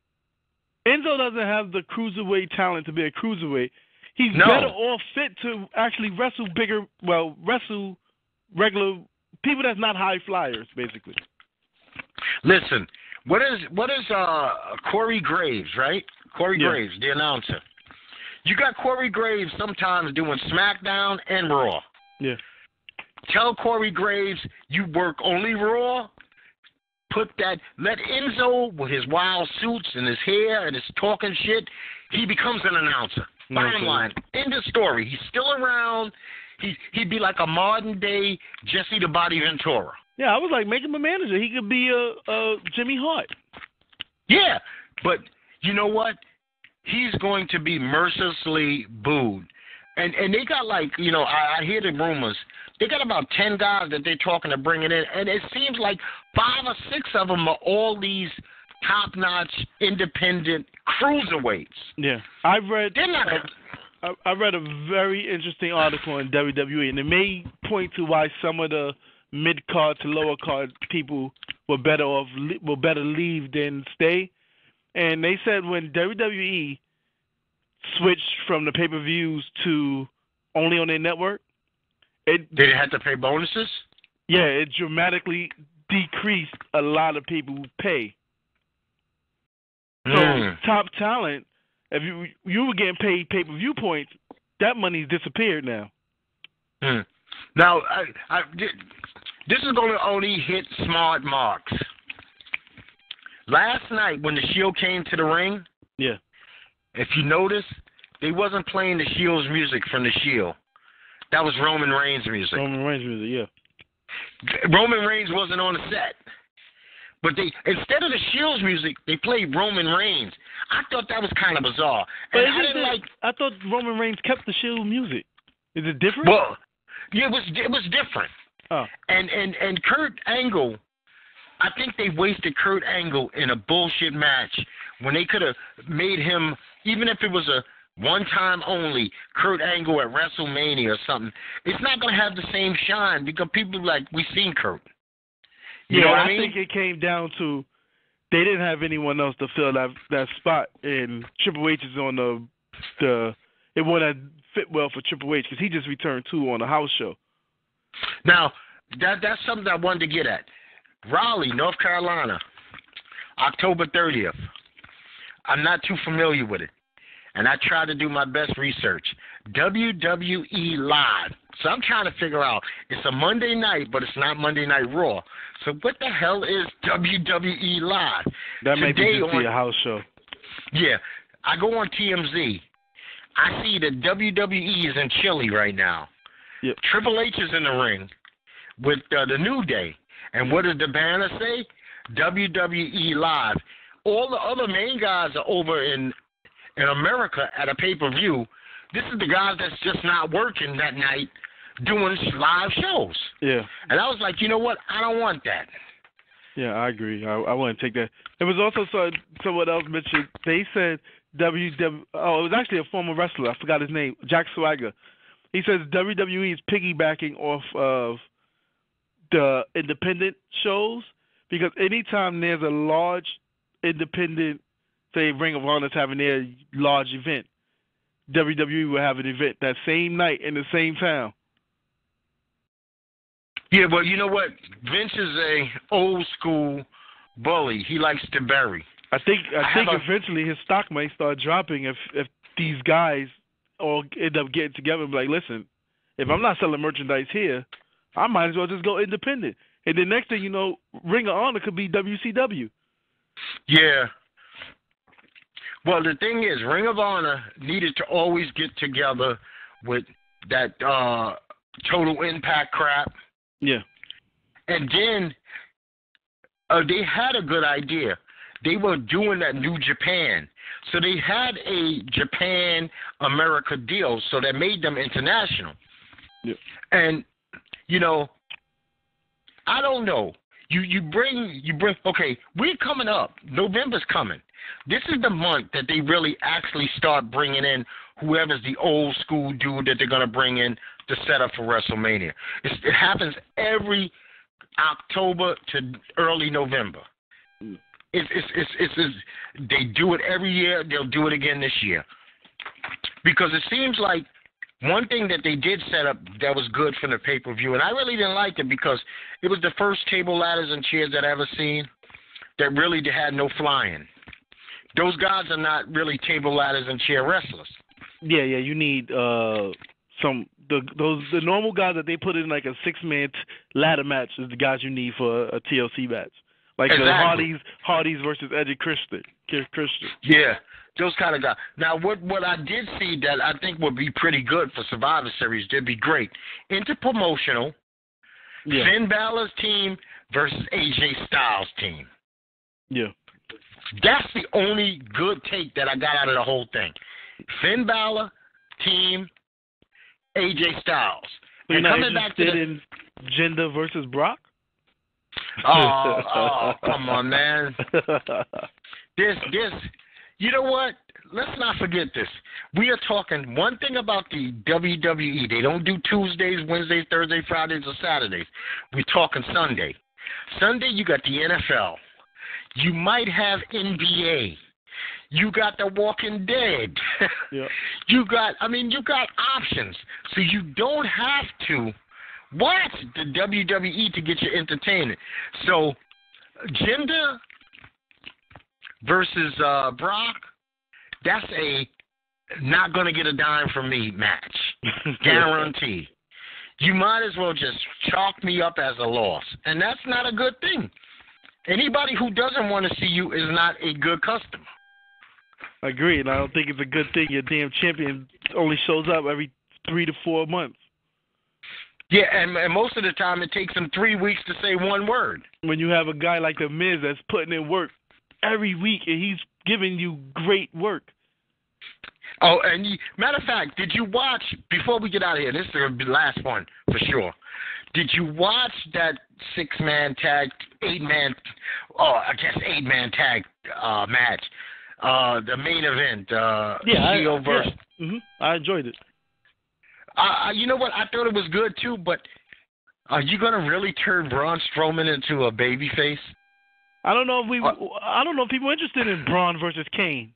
Enzo doesn't have the cruiserweight talent to be a cruiserweight. He's No. better off fit to actually wrestle bigger well, wrestle regular people that's not high flyers, basically. Listen, what is what is uh Corey Graves, right? Corey Yeah. Graves, the announcer. You got Corey Graves sometimes doing SmackDown and Raw. Yeah. Tell Corey Graves you work only Raw. Put that. Let Enzo with his wild suits and his hair and his talking shit. He becomes an announcer. Bottom Okay. line, end of story. He's still around. He he'd be like a modern day Jesse the Body Ventura. Yeah, I was like, make him a manager. He could be a, a Jimmy Hart. Yeah, but you know what? He's going to be mercilessly booed. And and they got like you know I, I hear the rumors. They got about ten guys that they're talking to bringing in, and it seems like five or six of them are all these top-notch independent cruiserweights. Yeah, I read. They're not. I, I read a very interesting article in WWE, and it may point to why some of the mid card to lower card people were better off, were better leave than stay. And they said when WWE switched from the pay per views to only on their network, it They had to pay bonuses. yeah, it dramatically decreased a lot of people's pay. So Mm. top talent, if you you were getting paid pay per view points, that money's disappeared now. Hmm. Now, I, I, this is going to only hit smart marks. Last night, when the Shield came to the ring, Yeah. if you notice, they wasn't playing the Shield's music from the Shield. That was Roman Reigns music. Roman Reigns music, yeah. Roman Reigns wasn't on the set. But they instead of the Shields music, they played Roman Reigns. I thought that was kind of bizarre. But I didn't like I thought Roman Reigns kept the Shield music. Is it different? well, it was it was different. oh, And and and Kurt Angle, I think they wasted Kurt Angle in a bullshit match when they could have made him even if it was a one time only Kurt Angle at WrestleMania or something. It's not gonna have the same shine because people like we've seen Kurt. You yeah, know what I mean? think it came down to they didn't have anyone else to fill that that spot, and Triple H is on the the it wouldn't fit well for Triple H because he just returned too on a house show. Now, that that's something I wanted to get at. Raleigh, North Carolina, October 30th. I'm not too familiar with it. And I tried to do my best research. WWE Live. So I'm trying to figure out it's a Monday night, but it's not Monday Night Raw. So what the hell is WWE Live? That may be Today just on- be a house show. Yeah, I go on TMZ. I see that WWE is in Chile right now. Yep. Triple H is in the ring with uh, the New Day. And what does the banner say? WWE Live. All the other main guys are over in in America at a pay per view. This is the guys that's just not working that night doing live shows. Yeah, And I was like, you know what? I don't want that. yeah, I agree. I, I wouldn't take that. It was also so, someone else mentioned. They said WW. Oh, it was actually a former wrestler. I forgot his name. Jack Swagger. He says WWE is piggybacking off of the independent shows because anytime there's a large independent, say Ring of Honor's having their large event, WWE will have an event that same night in the same town. Yeah, but you know what? Vince is a old school bully. He likes to bury. I think I, I think a- eventually his stock might start dropping if if these guys all end up getting together and be like, listen, if I'm not selling merchandise here, I might as well just go independent. And the next thing you know, Ring of Honor could be WCW. Yeah. Well, the thing is, Ring of Honor needed to always get together with that uh Total Impact crap, Yeah. and then uh, they had a good idea. They were doing that New Japan, so they had a Japan America deal, so that made them international. Yeah. And you know, I don't know. You you bring you bring okay, we're coming up. November's coming. This is the month that they really actually start bringing in whoever's the old school dude that they're gonna bring in to set up for WrestleMania. It's, it happens every October to early November. It's it's, it's it's it's they do it every year. They'll do it again this year because it seems like one thing that they did set up that was good for the pay per view, and I really didn't like it because it was the first table ladders and chairs that I ever seen that really had no flying. Those guys are not really table ladders and chair wrestlers. Yeah, yeah. You need uh some the those the normal guys that they put in like a six man ladder match is the guys you need for a, TLC match. Like the Exactly. Hardys Hardys versus Edge Christian. Christian. Yeah, those kind of guys. Now, what what I did see that I think would be pretty good for Survivor Series, they'd be great. Interpromotional, Yeah. Finn Balor's team versus AJ Styles' team. Yeah. That's the only good take that I got out of the whole thing. Finn Balor, team, AJ Styles. So you're And coming back to interested the, in Jinder versus Brock? Oh, oh, come on, man. This, this, you know what? Let's not forget this. We are talking one thing about the WWE. They don't do Tuesdays, Wednesdays, Thursdays, Fridays, or Saturdays. We're talking Sunday. Sunday, you got the NFL. You might have NBA. You got The Walking Dead. Yeah. You got, I mean, you got options. So you don't have to watch the WWE to get your entertainment. So, Jinder versus uh, Brock, that's a not going to get a dime from me match. Guarantee. You might as well just chalk me up as a loss. And that's not a good thing. Anybody who doesn't want to see you is not a good customer. Agreed. I don't think it's a good thing your damn champion only shows up every three to four months. Yeah, and, and most of the time it takes him three weeks to say one word. When you have a guy like the Miz that's putting in work every week and he's giving you great work. Oh, and you, matter of fact, did you watch before we get out of here? This is the last one for sure. Did you watch that six man tag, eight man, oh, I guess eight man tag uh, match, uh, the main event, uh, Yeah, I- versus. yeah. hmm I enjoyed it. Uh, you know what? I thought it was good too, but are you gonna really turn Braun Strowman into a babyface? I don't know if we. Uh, I don't know if people are interested in Braun versus Kane.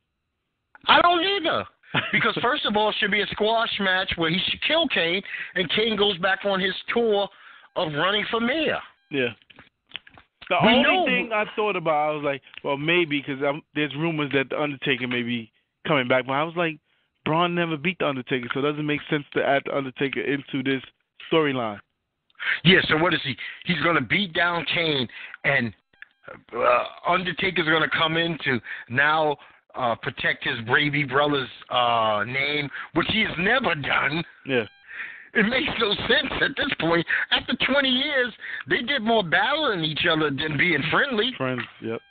I don't either. Because first of all, it should be a squash match where he should kill Kane, and Kane goes back on his tour of running for mayor. Yeah. The We only know- thing I thought about, I was like, well, maybe because there's rumors that the Undertaker may be coming back, but I was like, Braun never beat the Undertaker, so it doesn't make sense to add the Undertaker into this storyline. Yeah, so what is he? He's going to beat down Kane, and uh, Undertaker's going to come in to now uh, protect his Brady Brothers' uh, name, which he has never done. Yeah. It makes no sense at this point. After 20 years, they did more battling each other than being friendly. Friends. Yep.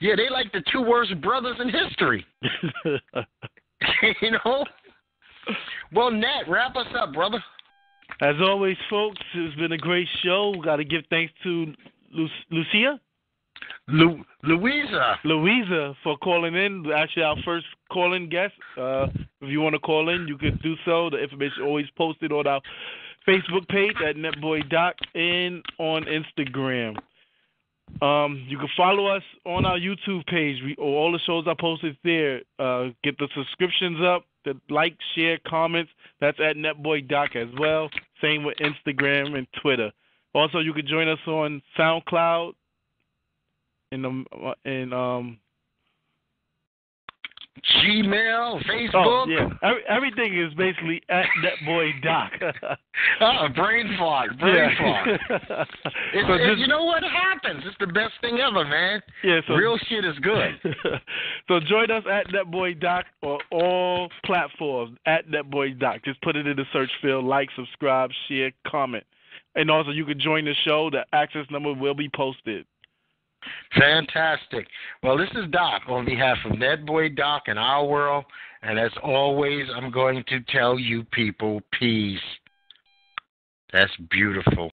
Yeah, they like the two worst brothers in history. you know? Well, Net, wrap us up, brother. As always, folks, it's been a great show. Got to give thanks to Lu- Lucia, Lu- Louisa. Louisa, for calling in. Actually, our first calling guest. Uh, if you want to call in, you can do so. The information always posted on our Facebook page at NetBoyDoc and on Instagram. Um, you can follow us on our YouTube page. We all the shows are posted there. Uh, get the subscriptions up, the like, share, comments. That's at NetBoyDoc as well. Same with Instagram and Twitter. Also, you can join us on SoundCloud and um and um Gmail, oh, Facebook. oh yeah Every, everything is basically at NetBoyDoc. Oh, uh-uh, brain fart, brain fart. It's, so it's- just- you know what happens? It's the best thing ever, man. yeah, so Real shit is good. so join us at NetBoyDoc on all platforms at NetBoyDoc. Just put it in the search field, like, subscribe, share, comment. And also you can join the show. The access number will be posted. Fantastic. Well, this is Doc on behalf of NetBoyDoc and our world. And as always, I'm going to tell you people peace. That's beautiful.